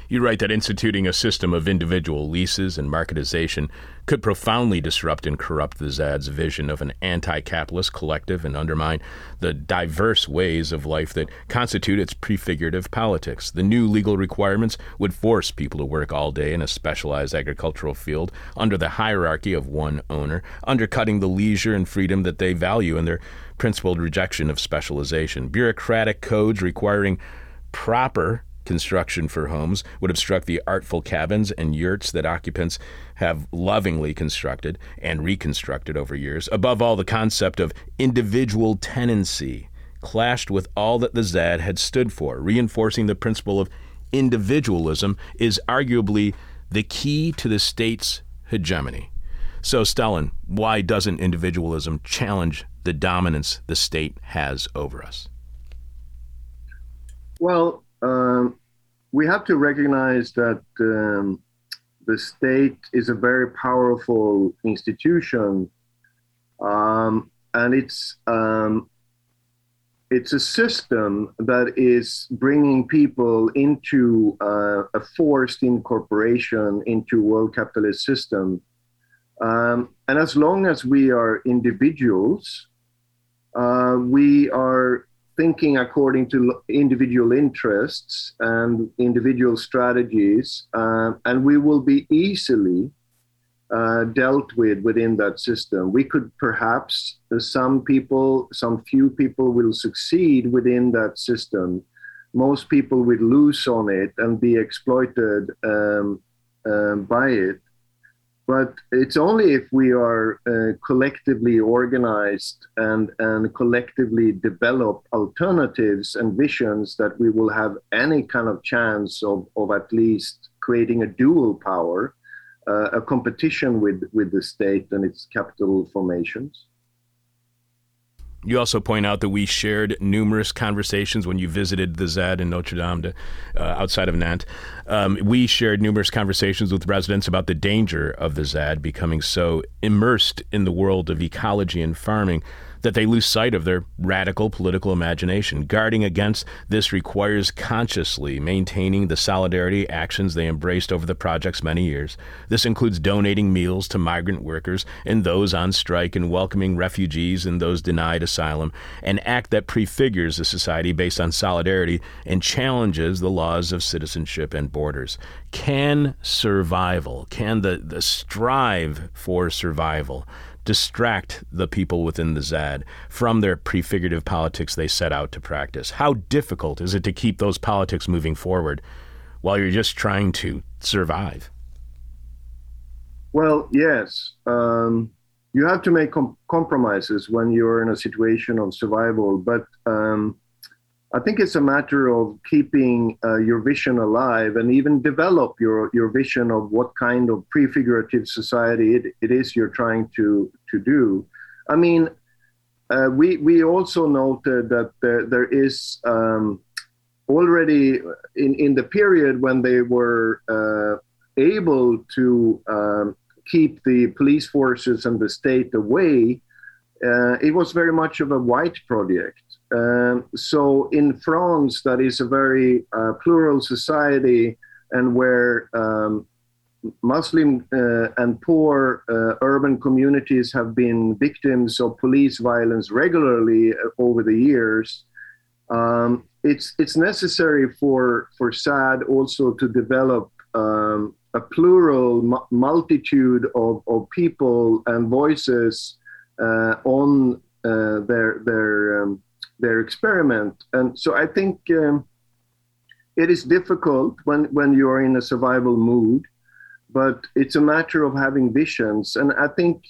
You write that instituting a system of individual leases and marketization could profoundly disrupt and corrupt the ZAD's vision of an anti capitalist collective and undermine the diverse ways of life that constitute its prefigurative politics. The new legal requirements would force people to work all day in a specialized agricultural field under the hierarchy of one owner, undercutting the leisure and freedom that they value in their principled rejection of specialization. Bureaucratic codes requiring proper construction for homes would obstruct the artful cabins and yurts that occupants have lovingly constructed and reconstructed over years. Above all, the concept of individual tenancy clashed with all that the ZAD had stood for. Reinforcing the principle of individualism is arguably the key to the state's hegemony. So, Stellan, why doesn't individualism challenge the dominance the state has over us? Well, um, we have to recognize that um, the state is a very powerful institution, um, and it's um, it's a system that is bringing people into uh, a forced incorporation into world capitalist system. Um, and as long as we are individuals, uh, we are thinking according to individual interests and individual strategies, uh, and we will be easily uh, dealt with within that system. We could perhaps, uh, some people, some few people will succeed within that system. Most people will lose on it and be exploited um, um by it. But it's only if we are uh, collectively organized and, and collectively develop alternatives and visions that we will have any kind of chance of, of at least creating a dual power, uh, a competition with, with the state and its capital formations. You also point out that we shared numerous conversations when you visited the ZAD in Notre Dame to, uh, outside of Nantes. Um, we shared numerous conversations with residents about the danger of the ZAD becoming so immersed in the world of ecology and farming that they lose sight of their radical political imagination. Guarding against this requires consciously maintaining the solidarity actions they embraced over the project's many years. This includes donating meals to migrant workers and those on strike and welcoming refugees and those denied asylum, an act that prefigures a society based on solidarity and challenges the laws of citizenship and borders. Can survival, can the, the strive for survival, distract the people within the ZAD from their prefigurative politics they set out to practice? How difficult is it to keep those politics moving forward while you're just trying to survive? Well, yes. Um, you have to make com- compromises when you're in a situation of survival, but um, I think it's a matter of keeping uh, your vision alive and even develop your, your vision of what kind of prefigurative society it, it is you're trying to, to do. I mean, uh, we, we also noted that there, there is um, already in, in the period when they were uh, able to um, keep the police forces and the state away, uh, it was very much of a white project. Um, so in France, that is a very uh, plural society, and where um, Muslim uh, and poor uh, urban communities have been victims of police violence regularly uh, over the years. Um, it's it's necessary for for ZAD also to develop um, a plural mu- multitude of, of people and voices uh, on uh, their their um, their experiment. And so I think um, it is difficult when when you're in a survival mood, but it's a matter of having visions. And I think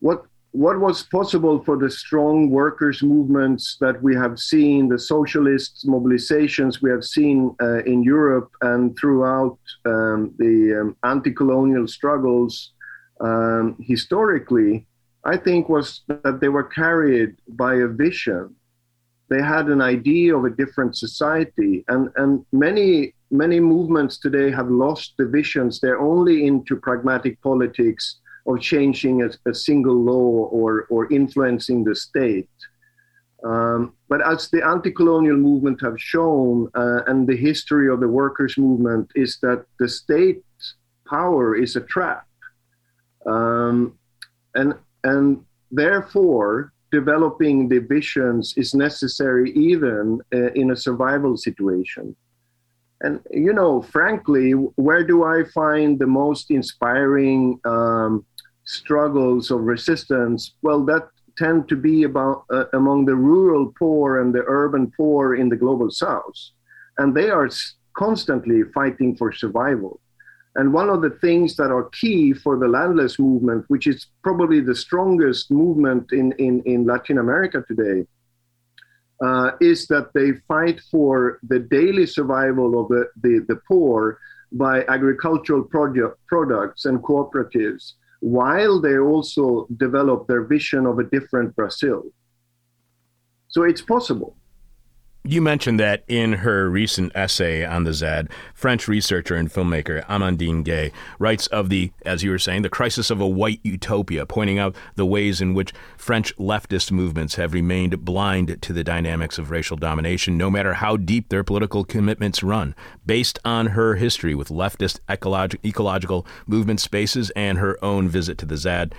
what what was possible for the strong workers' movements that we have seen, the socialist mobilizations we have seen uh, in Europe and throughout um, the um, anti colonial struggles um, historically, I think was that they were carried by a vision. They had an idea of a different society. And, and many, many movements today have lost the visions. They're only into pragmatic politics of changing a, a single law or, or influencing the state. Um, but as the anti-colonial movement have shown, uh, and the history of the workers' movement is that the state power is a trap, um, and and therefore developing the visions is necessary even uh, in a survival situation. And you know, frankly, where do I find the most inspiring um, struggles of resistance, well, that tend to be about uh, among the rural poor and the urban poor in the global south, and they are constantly fighting for survival. And one of the things that are key for the landless movement, which is probably the strongest movement in, in, in Latin America today, uh, is that they fight for the daily survival of the, the, the poor by agricultural products and cooperatives while they also develop their vision of a different Brazil. So it's possible. You mentioned that in her recent essay on the ZAD, French researcher and filmmaker Amandine Gay writes of the, as you were saying, the crisis of a white utopia, pointing out the ways in which French leftist movements have remained blind to the dynamics of racial domination, no matter how deep their political commitments run. Based on her history with leftist ecological movement spaces and her own visit to the ZAD,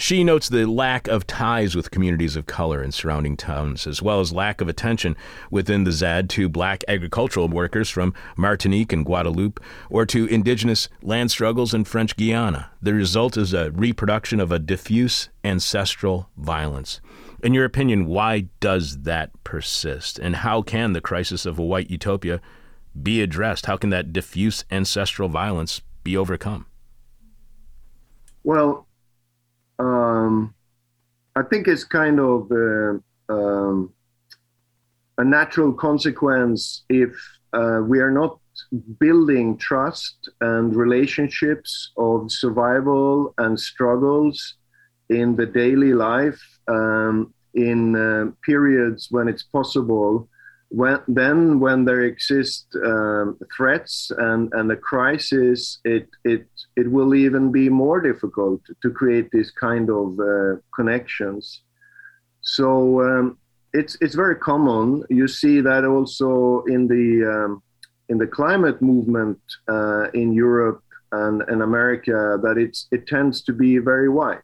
she notes the lack of ties with communities of color in surrounding towns, as well as lack of attention within the ZAD to black agricultural workers from Martinique and Guadeloupe, or to indigenous land struggles in French Guiana. The result is a reproduction of a diffuse ancestral violence. In your opinion, why does that persist? And how can the crisis of a white utopia be addressed? How can that diffuse ancestral violence be overcome? Well, um, I think it's kind of uh, um, a natural consequence if uh, we are not building trust and relationships of survival and struggles in the daily life um, in uh, periods when it's possible when then when there exist um, threats and, and a crisis, it, it, it will even be more difficult to create these kind of uh, connections. So um, it's, it's very common. You see that also in the, um, in the climate movement uh, in Europe and, and America, that it's, it tends to be very white.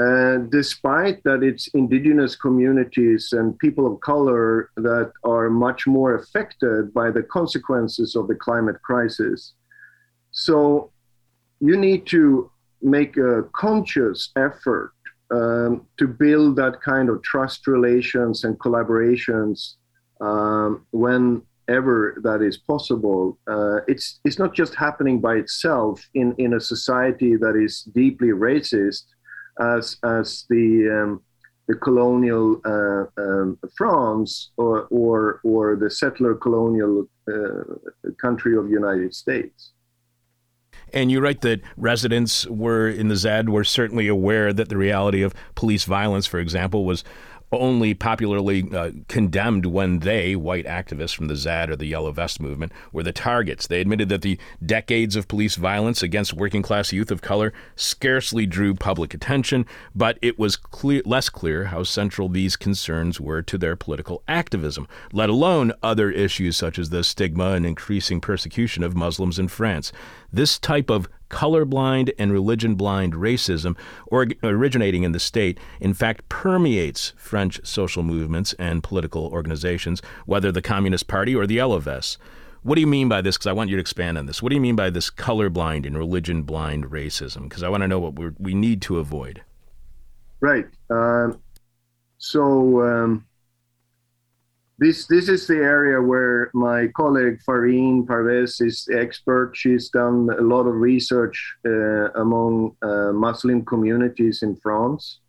Uh, despite that it's indigenous communities and people of color that are much more affected by the consequences of the climate crisis. So you need to make a conscious effort um, to build that kind of trust relations and collaborations um, whenever that is possible. Uh, it's, it's not just happening by itself in, in a society that is deeply racist as as the um, the colonial uh, um, France or, or or the settler colonial uh, country of the United States. And you write that residents were in the ZAD were certainly aware that the reality of police violence, for example, was only popularly uh, condemned when they, white activists from the ZAD or the Yellow Vest movement, were the targets. They admitted that the decades of police violence against working class youth of color scarcely drew public attention, but it was clear, less clear how central these concerns were to their political activism, let alone other issues such as the stigma and increasing persecution of Muslims in France. This type of colorblind and religion blind racism or, originating in the state, in fact, permeates French social movements and political organizations, whether the Communist Party or the LFS. What do you mean by this? Because I want you to expand on this. What do you mean by this colorblind and religion blind racism? Because I want to know what we we need to avoid. Right. Um, so um, this this is the area where my colleague Fareen Parvez is expert. She's done a lot of research uh, among uh, Muslim communities in France.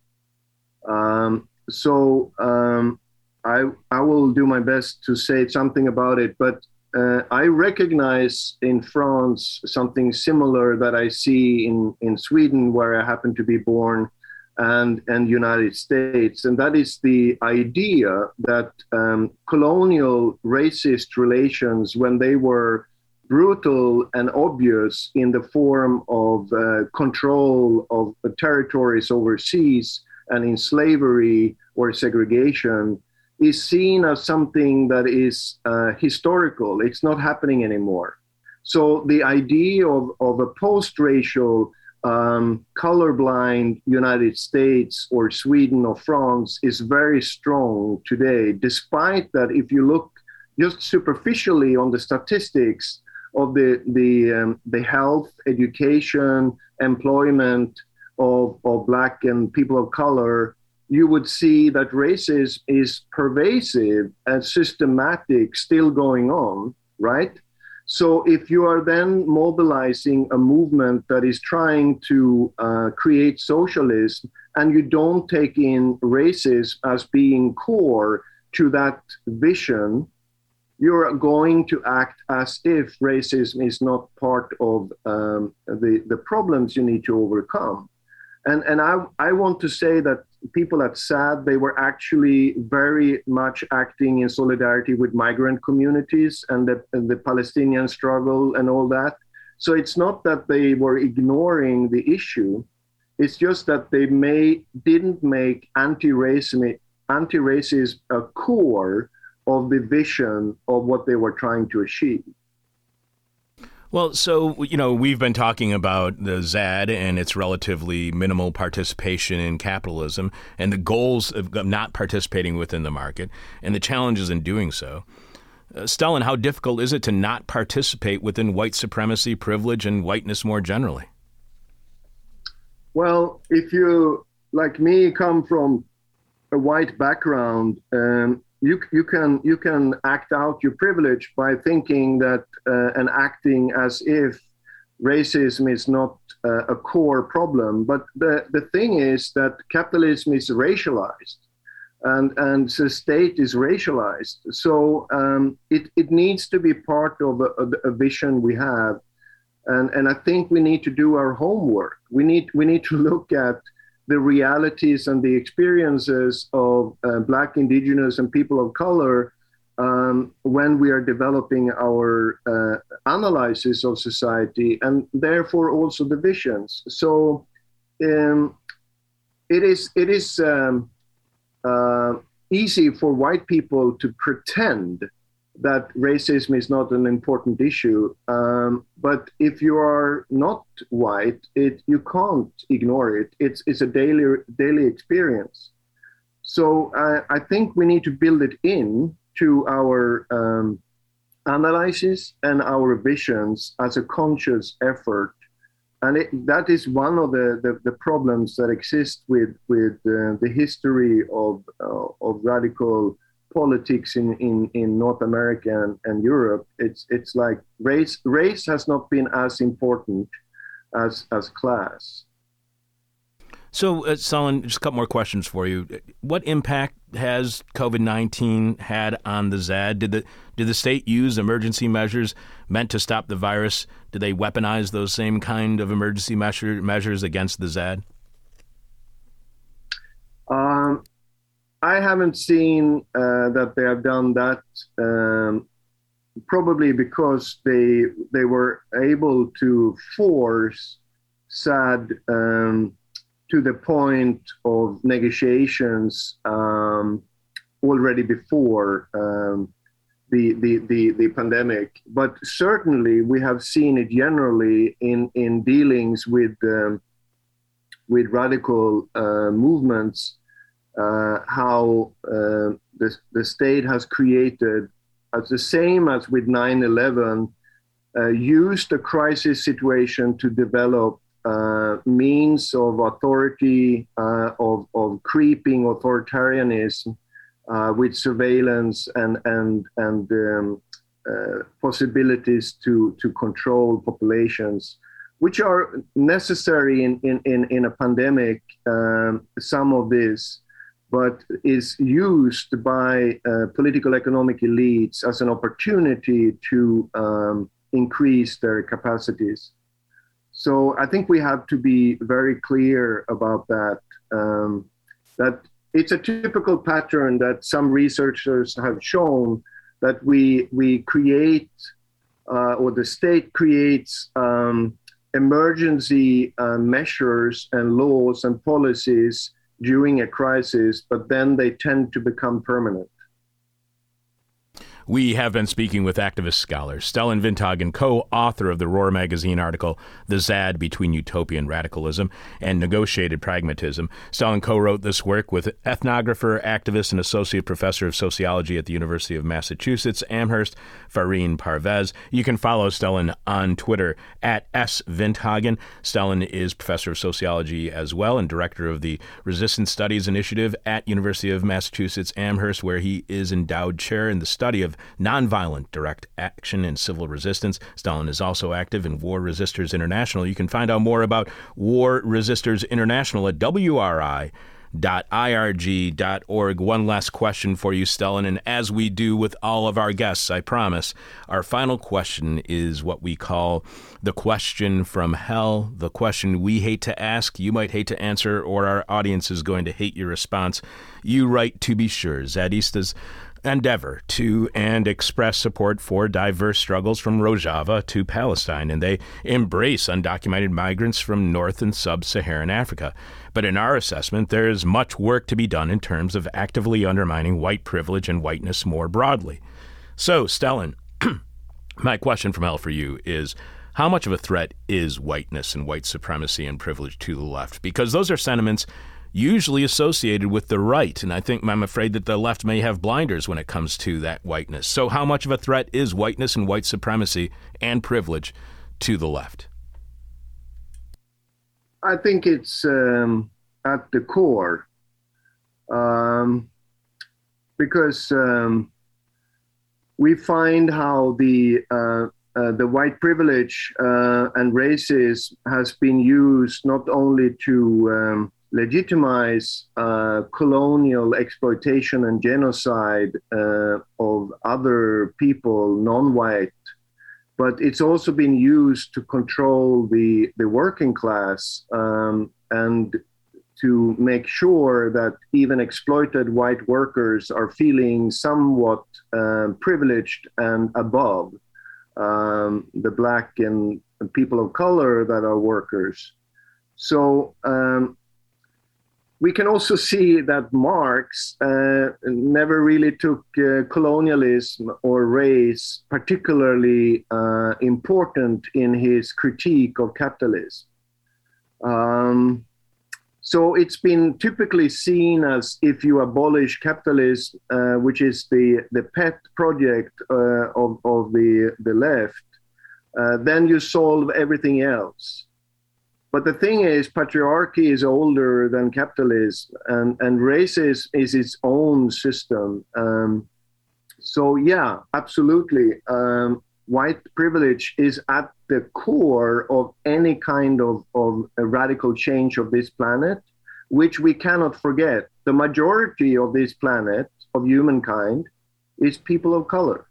Um, so um, I I will do my best to say something about it, but uh, I recognize in France something similar that I see in in Sweden, where I happen to be born and and United States, and that is the idea that um, colonial racist relations, when they were brutal and obvious in the form of uh, control of territories overseas and in slavery or segregation, is seen as something that is uh, historical. It's not happening anymore. So the idea of, of a post-racial um, colorblind United States or Sweden or France is very strong today, despite that, if you look just superficially on the statistics of the, the, um, the health, education, employment of, of Black and people of color, you would see that racism is pervasive and systematic, still going on, right? So if you are then mobilizing a movement that is trying to uh, create socialism and you don't take in racism as being core to that vision, you're going to act as if racism is not part of um, the, the problems you need to overcome. And, and I, I want to say that people at ZAD, they were actually very much acting in solidarity with migrant communities and the, and the Palestinian struggle and all that. So it's not that they were ignoring the issue. It's just that they may didn't make anti-racism anti-racism a core of the vision of what they were trying to achieve. Well, so, you know, we've been talking about the ZAD and its relatively minimal participation in capitalism and the goals of not participating within the market and the challenges in doing so. Uh, Stellan, how difficult is it to not participate within white supremacy, privilege, and whiteness more generally? Well, if you, like me, come from a white background, um, you you can you can act out your privilege by thinking that uh, and acting as if racism is not uh, a core problem. But the the thing is that capitalism is racialized, and and the state is racialized. So um, it it needs to be part of a, a, vision we have. And, and I think we need to do our homework. We need we need to *laughs* look at the realities and the experiences of uh, Black, Indigenous, and people of color um, when we are developing our uh, analysis of society and therefore also the visions. So um, it is it is um, uh, easy for white people to pretend that racism is not an important issue. Um, but if you are not white, it you can't ignore it. It's it's a daily daily experience. So I, I think we need to build it in to our um, analysis and our visions as a conscious effort. And it, that is one of the, the, the, problems that exist with, with uh, the history of, uh, of radical politics in, in, in North America and, and Europe, it's it's like race race has not been as important as as class. So, uh, Stellan, just a couple more questions for you. What impact has COVID nineteen had on the ZAD? Did the did the state use emergency measures meant to stop the virus? Did they weaponize those same kind of emergency measure, measures against the ZAD? Um, I haven't seen uh, that they have done that. Um, probably because they they were able to force ZAD um, to the point of negotiations um, already before um, the, the, the, the, pandemic, but certainly we have seen it generally in, in dealings with, um, with radical uh, movements, uh, how uh, the, the state has created, as the same as with 9 11, uh, used the crisis situation to develop uh, means of authority, uh, of, of creeping authoritarianism uh, with surveillance and and and um, possibilities to to control populations, which are necessary in in in, in a pandemic. Um, some of this, but is used by uh, political economic elites as an opportunity to um, increase their capacities. So I think we have to be very clear about that. Um, that it's a typical pattern that some researchers have shown that we we create uh, or the state creates um, emergency uh, measures and laws and policies during a crisis, but then they tend to become permanent. We have been speaking with activist scholar Stellan Vinthagen, co author of the Roar magazine article, The ZAD Between Utopian Radicalism and Negotiated Pragmatism. Stellan co wrote this work with ethnographer, activist, and associate professor of sociology at the University of Massachusetts Amherst, Fareen Parvez. You can follow Stellan on Twitter at S. Vinthagen. Stellan is professor of sociology as well and director of the Resistance Studies Initiative at University of Massachusetts Amherst, where he is endowed chair in the study of nonviolent direct action and civil resistance. Stellan is also active in War Resisters International. You can find out more about War Resisters International at WRI irg.org. One last question for you, Stellan, and as we do with all of our guests, I promise, our final question is what we call the question from hell, the question we hate to ask, you might hate to answer, or our audience is going to hate your response. You write to be sure. Zadistas endeavor to and express support for diverse struggles from Rojava to Palestine, and they embrace undocumented migrants from North and Sub Saharan Africa. But in our assessment, there is much work to be done in terms of actively undermining white privilege and whiteness more broadly. So, Stellan, *clears throat* my question from hell for you is how much of a threat is whiteness and white supremacy and privilege to the left? Because those are sentiments usually associated with the right. And I think I'm afraid that the left may have blinders when it comes to that whiteness. So, how much of a threat is whiteness and white supremacy and privilege to the left? I think it's um, at the core. Um, because um, we find how the uh, uh, the white privilege uh, and racism has been used not only to um, legitimize uh, colonial exploitation and genocide uh, of other people, non-white, but it's also been used to control the the working class um, and to make sure that even exploited white workers are feeling somewhat um, privileged and above um, the black and, and, people of color that are workers. So um, we can also see that Marx uh, never really took uh, colonialism or race particularly uh, important in his critique of capitalism. Um, so it's been typically seen as if you abolish capitalism, uh, which is the, the pet project uh, of, of the, the left, uh, then you solve everything else. But the thing is, patriarchy is older than capitalism, and, and racism is its own system. Um, so, yeah, absolutely. Um, white privilege is at the core of any kind of, of radical change of this planet, which we cannot forget. The majority of this planet, of humankind, is people of color.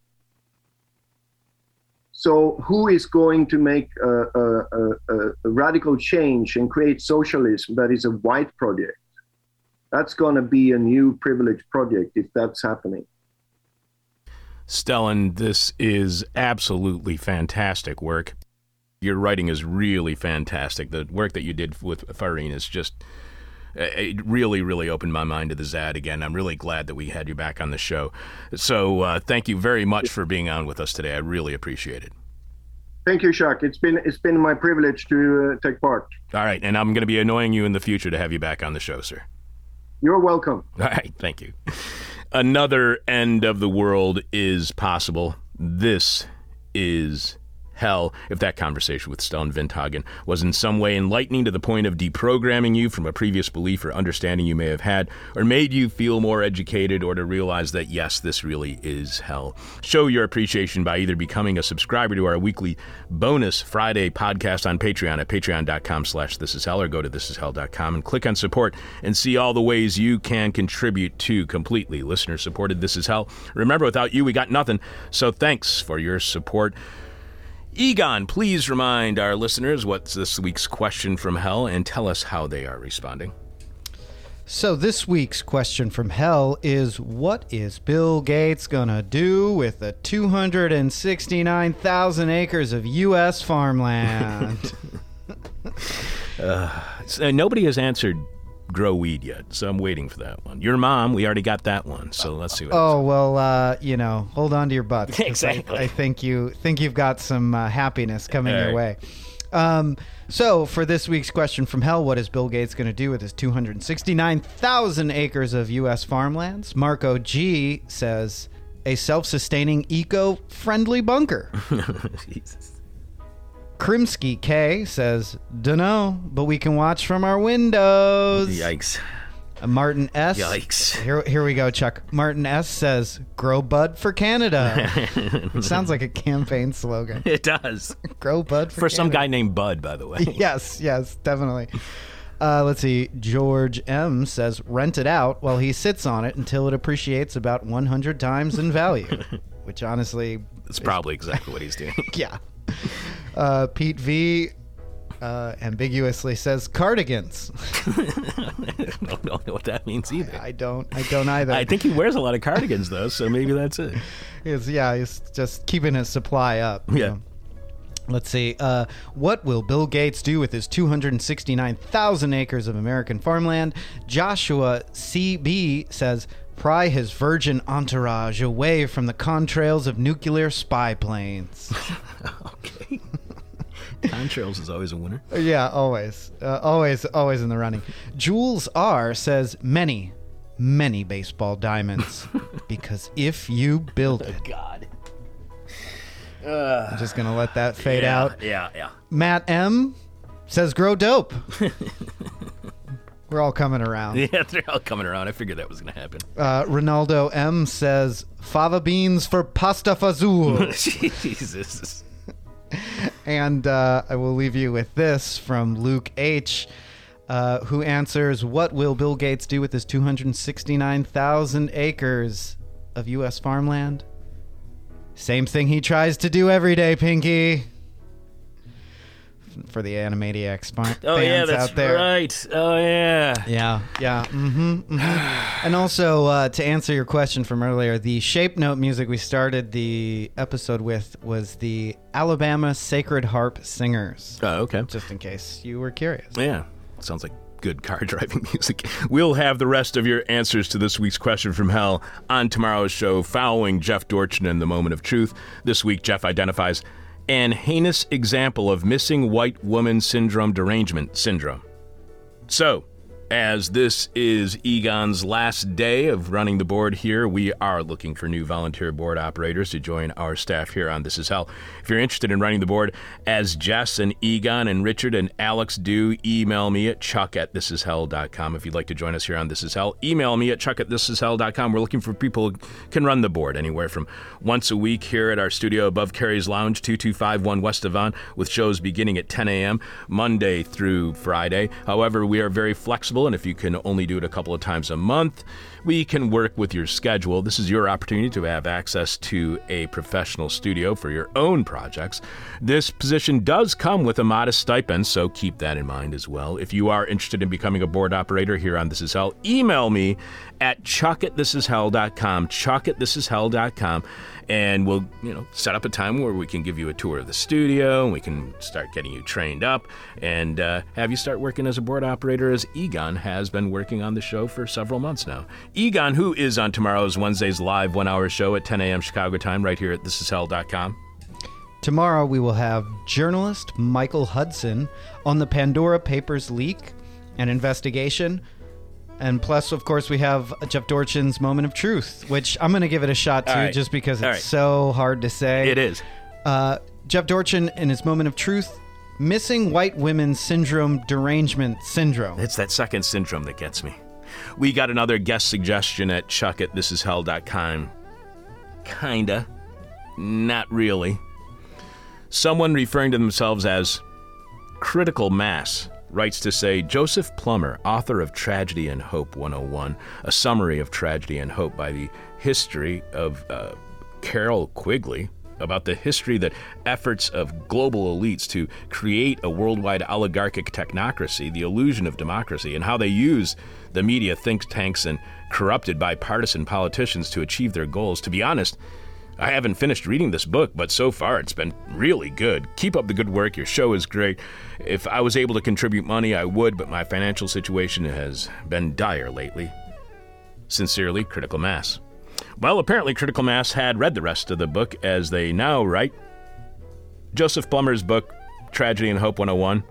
So, who is going to make a, a, a, a, radical change and create socialism that is a white project? That's going to be a new privileged project if that's happening. Stellan, this is absolutely fantastic work. Your writing is really fantastic. The work that you did with Fareen is just It really, really opened my mind to the ZAD again. I'm really glad that we had you back on the show. So uh, thank you very much for being on with us today. I really appreciate it. Thank you, Chuck. It's been it's been my privilege to uh, take part. All right, and I'm going to be annoying you in the future to have you back on the show, sir. You're welcome. All right, thank you. Another end of the world is possible. This is hell. If that conversation with Stellan Vinthagen was in some way enlightening to the point of deprogramming you from a previous belief or understanding you may have had, or made you feel more educated, or to realize that yes, this really is hell, show your appreciation by either becoming a subscriber to our weekly bonus Friday podcast on Patreon at patreon.com slash this is hell, or go to thisishell.com and click on support and see all the ways you can contribute to completely listener supported This Is Hell. Remember, without you, we got nothing. So thanks for your support. Egon, please remind our listeners what's this week's question from hell and tell us how they are responding. So this week's question from hell is what is Bill Gates gonna do with the 269,000 acres of US farmland? *laughs* So, uh, nobody has answered grow weed yet, so I'm waiting for that one. Your mom, we already got that one, so let's see what oh, well, uh, you know, hold on to your butts. 'cause I- Exactly. I, think you think you've got some uh, happiness coming All your right. way. Um, so for this week's question from hell, what is Bill Gates going to do with his 269,000 acres of U.S. farmlands? Marco G says a self-sustaining, eco-friendly bunker. *laughs* *laughs* Jesus. Krimsky K says, "Dunno, but we can watch from our windows." Yikes. Martin S. Yikes. Here, here we go, Chuck. Martin S. says, "Grow bud for Canada." *laughs* it sounds like a campaign slogan. *laughs* It does. *laughs* Grow bud for, For some guy named Bud, by the way. Yes, yes, definitely. Uh, let's see. George M says, "Rent it out while he sits on it until it appreciates about 100 times in value." Which honestly, That's probably exactly what he's doing. yeah. Uh, Pete V. Uh, ambiguously says cardigans. *laughs* *laughs* I don't know what that means either. I don't. I don't either. I think he wears a lot of cardigans, though, so maybe that's it. *laughs* He's, yeah, he's just keeping his supply up. Yeah. know. Let's see. Uh, what will Bill Gates do with his 269,000 acres of American farmland? Joshua CB says, pry his virgin entourage away from the contrails of nuclear spy planes. Okay. Contrails is always a winner. yeah, always. Uh, always, always in the running. Jules R says, many, many baseball diamonds. *laughs* because if you build it, God. I'm just going to let that fade out. Yeah, yeah. Matt M says grow dope. *laughs* We're all coming around. Yeah, they're all coming around. I figured that was going to happen. Uh, Ronaldo M says fava beans for pasta fazool. *laughs* Jesus. And uh, I will leave you with this from Luke H. Uh, who answers, What will Bill Gates do with his 269,000 acres of U.S. farmland? Same thing he tries to do every day, Pinky. For the Animaniacs sp- Oh, yeah, that's out there. right. Oh, yeah. Yeah, yeah. Mm-hmm, mm-hmm. and also, uh, to answer your question from earlier, the shape note music we started the episode with was the Alabama Sacred Harp Singers. Oh, okay. Just in case you were curious. Yeah, sounds like good car *laughs* driving music. We'll have the rest of your answers to this week's question from hell on tomorrow's show following Jeff Dorchin and the moment of truth. This week, Jeff identifies an heinous example of missing white woman syndrome derangement syndrome. So, as this is Egon's last day of running the board here, we are looking for new volunteer board operators to join our staff here on This Is Hell. If you're interested in running the board, as Jess and Egon and Richard and Alex do, email me at chuck at thisishell.com. If you'd like to join us here on This Is Hell, email me at chuck at thisishell.com. We're looking for people who can run the board anywhere from once a week here at our studio above Carrie's Lounge, 2251 West Avon, with shows beginning at 10 a.m. Monday through Friday. However, we are very flexible, and if you can only do it a couple of times a month, we can work with your schedule. This is your opportunity to have access to a professional studio for your own projects. This position does come with a modest stipend, so keep that in mind as well. If you are interested in becoming a board operator here on This Is Hell, email me at chuck at thisishell.com, chuck at thisishell.com, and we'll you know set up a time where we can give you a tour of the studio we can start getting you trained up and uh, have you start working as a board operator as egon has been working on the show for several months now egon who is on tomorrow's wednesday's live one hour show at 10 a.m chicago time right here at thisishell.com Tomorrow we will have journalist Michael Hudson on the Pandora Papers leak and investigation. And plus, of course, we have Jeff Dorchin's Moment of Truth, which I'm going to give it a shot too, All right. just because it's right. so hard to say. it is Uh, Jeff Dorchin in his Moment of Truth, missing white women syndrome derangement syndrome. It's that second syndrome that gets me. We got another guest suggestion at chuck at thisishell.com. Kinda. Not really. Someone referring to themselves as Critical Mass writes to say Joseph Plummer, author of Tragedy and Hope 101, a summary of Tragedy and Hope by the history of uh, Carroll Quigley, about the history that efforts of global elites to create a worldwide oligarchic technocracy, the illusion of democracy, and how they use the media, think tanks, and corrupted bipartisan politicians to achieve their goals. To be honest, I haven't finished reading this book, but so far it's been really good. Keep up the good work. Your show is great. If I was able to contribute money, I would, but my financial situation has been dire lately. Sincerely, Critical Mass. Well, apparently, Critical Mass had read the rest of the book, as they now write. Joseph Plummer's book, Tragedy and Hope 101.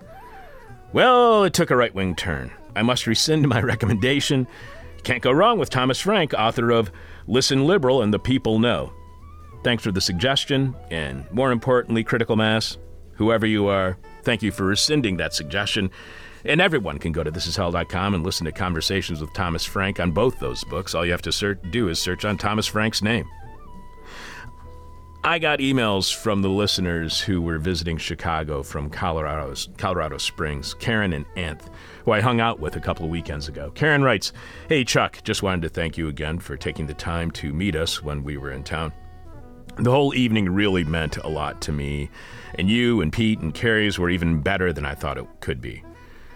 Well, it took a right wing turn. I must rescind my recommendation. Can't go wrong with Thomas Frank, author of Listen Liberal and the People Know. Thanks for the suggestion, and more importantly, Critical Mass, whoever you are, thank you for rescinding that suggestion. And everyone can go to thisishell.com and listen to conversations with Thomas Frank on both those books. All you have to search, do is search on Thomas Frank's name. I got emails from the listeners who were visiting Chicago from Colorado, Colorado Springs, Karen and Anth, who I hung out with a couple of weekends ago. Karen writes, Hey Chuck, just wanted to thank you again for taking the time to meet us when we were in town. The whole evening really meant a lot to me, and you and Pete and Carrie's were even better than I thought it could be.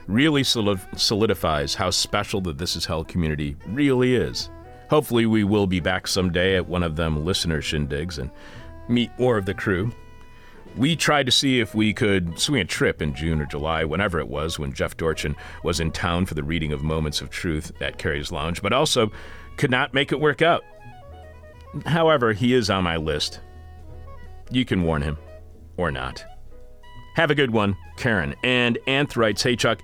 Really solid- solidifies how special the This Is Hell community really is. Hopefully, we will be back someday at one of them listener shindigs and meet more of the crew. We tried to see if we could swing a trip in June or July, whenever it was, when Jeff Dorchin was in town for the reading of Moments of Truth at Carrie's Lounge, but also could not make it work out. However, he is on my list. You can warn him, or not. Have a good one, Karen. And Anth writes, Hey Chuck,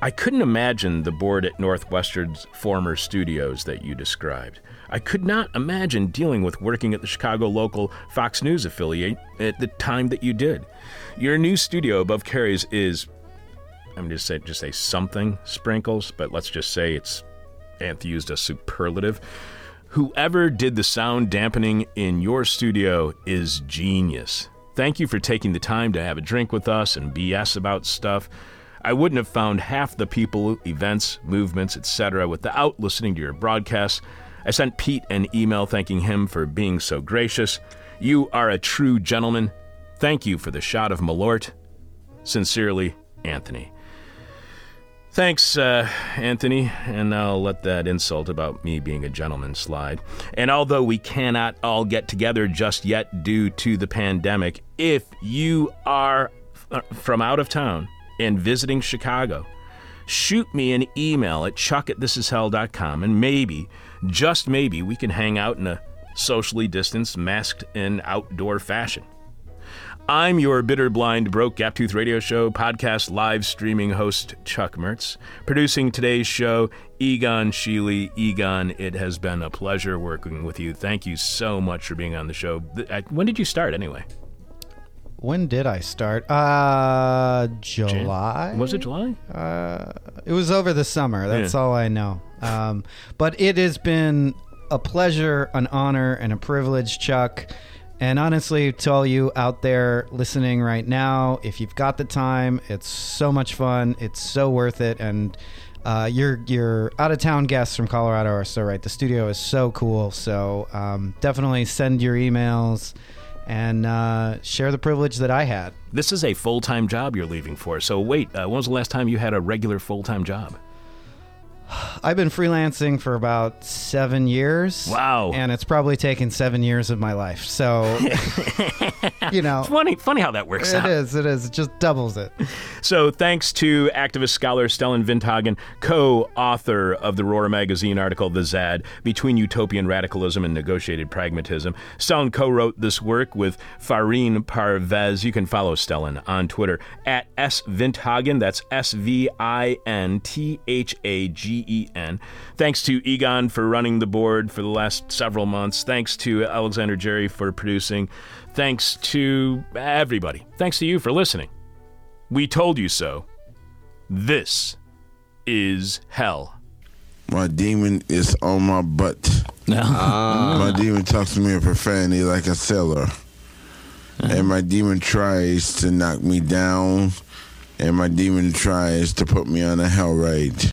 I couldn't imagine the board at Northwestern's former studios that you described. I could not imagine dealing with working at the Chicago local Fox News affiliate at the time that you did. Your new studio above Carrie's is, I'm just say just say something sprinkles, but let's just say it's Anth used a superlative. Whoever did the sound dampening in your studio is genius. Thank you for taking the time to have a drink with us and BS about stuff. I wouldn't have found half the people, events, movements, etc. without listening to your broadcasts. I sent Pete an email thanking him for being so gracious. You are a true gentleman. Thank you for the shot of Malort. Sincerely, Anthony. Thanks, uh, Anthony, and I'll let that insult about me being a gentleman slide. And although we cannot all get together just yet due to the pandemic, if you are from out of town and visiting Chicago, shoot me an email at chuck at thisishell.com and maybe, just maybe, we can hang out in a socially distanced, masked, and outdoor fashion. I'm your bitter, blind, broke, gap tooth radio show podcast live streaming host, Chuck Mertz. Producing today's show, Egon Sheely. Egon, it has been a pleasure working with you. Thank you so much for being on the show. When did you start, anyway? When did I start? Uh, July. Was it July? Uh, it was over the summer. That's Yeah. all I know. Um, but it has been a pleasure, an honor, and a privilege, Chuck. And honestly, to all you out there listening right now, if you've got the time, it's so much fun. It's so worth it. And uh, your your out of town guests from Colorado are so right. The studio is so cool. So um, definitely send your emails and uh, share the privilege that I had. This is a full time job you're leaving for. So, wait, uh, when was the last time you had a regular full time job? I've been freelancing for about seven years. Wow. And it's probably taken seven years of my life. So, *laughs* you know, Funny, funny how that works it out. is. It is. It just doubles it. So, thanks to activist scholar Stellan Vinthagen, co author of the Roar magazine article, The Zad Between Utopian Radicalism and Negotiated Pragmatism. Stellan co wrote this work with Fareen Parvez. You can follow Stellan on Twitter at S Vinthagen. That's S V I N T H A G E N. Thanks to Egon for running the board for the last several months. Thanks to Alexander Jerry for producing. Thanks to everybody. Thanks to you for listening. We told you so. This is hell. My demon is on my butt. *laughs* My demon talks to me in profanity like a sailor. And my demon tries to knock me down. And my demon tries to put me on a hell ride.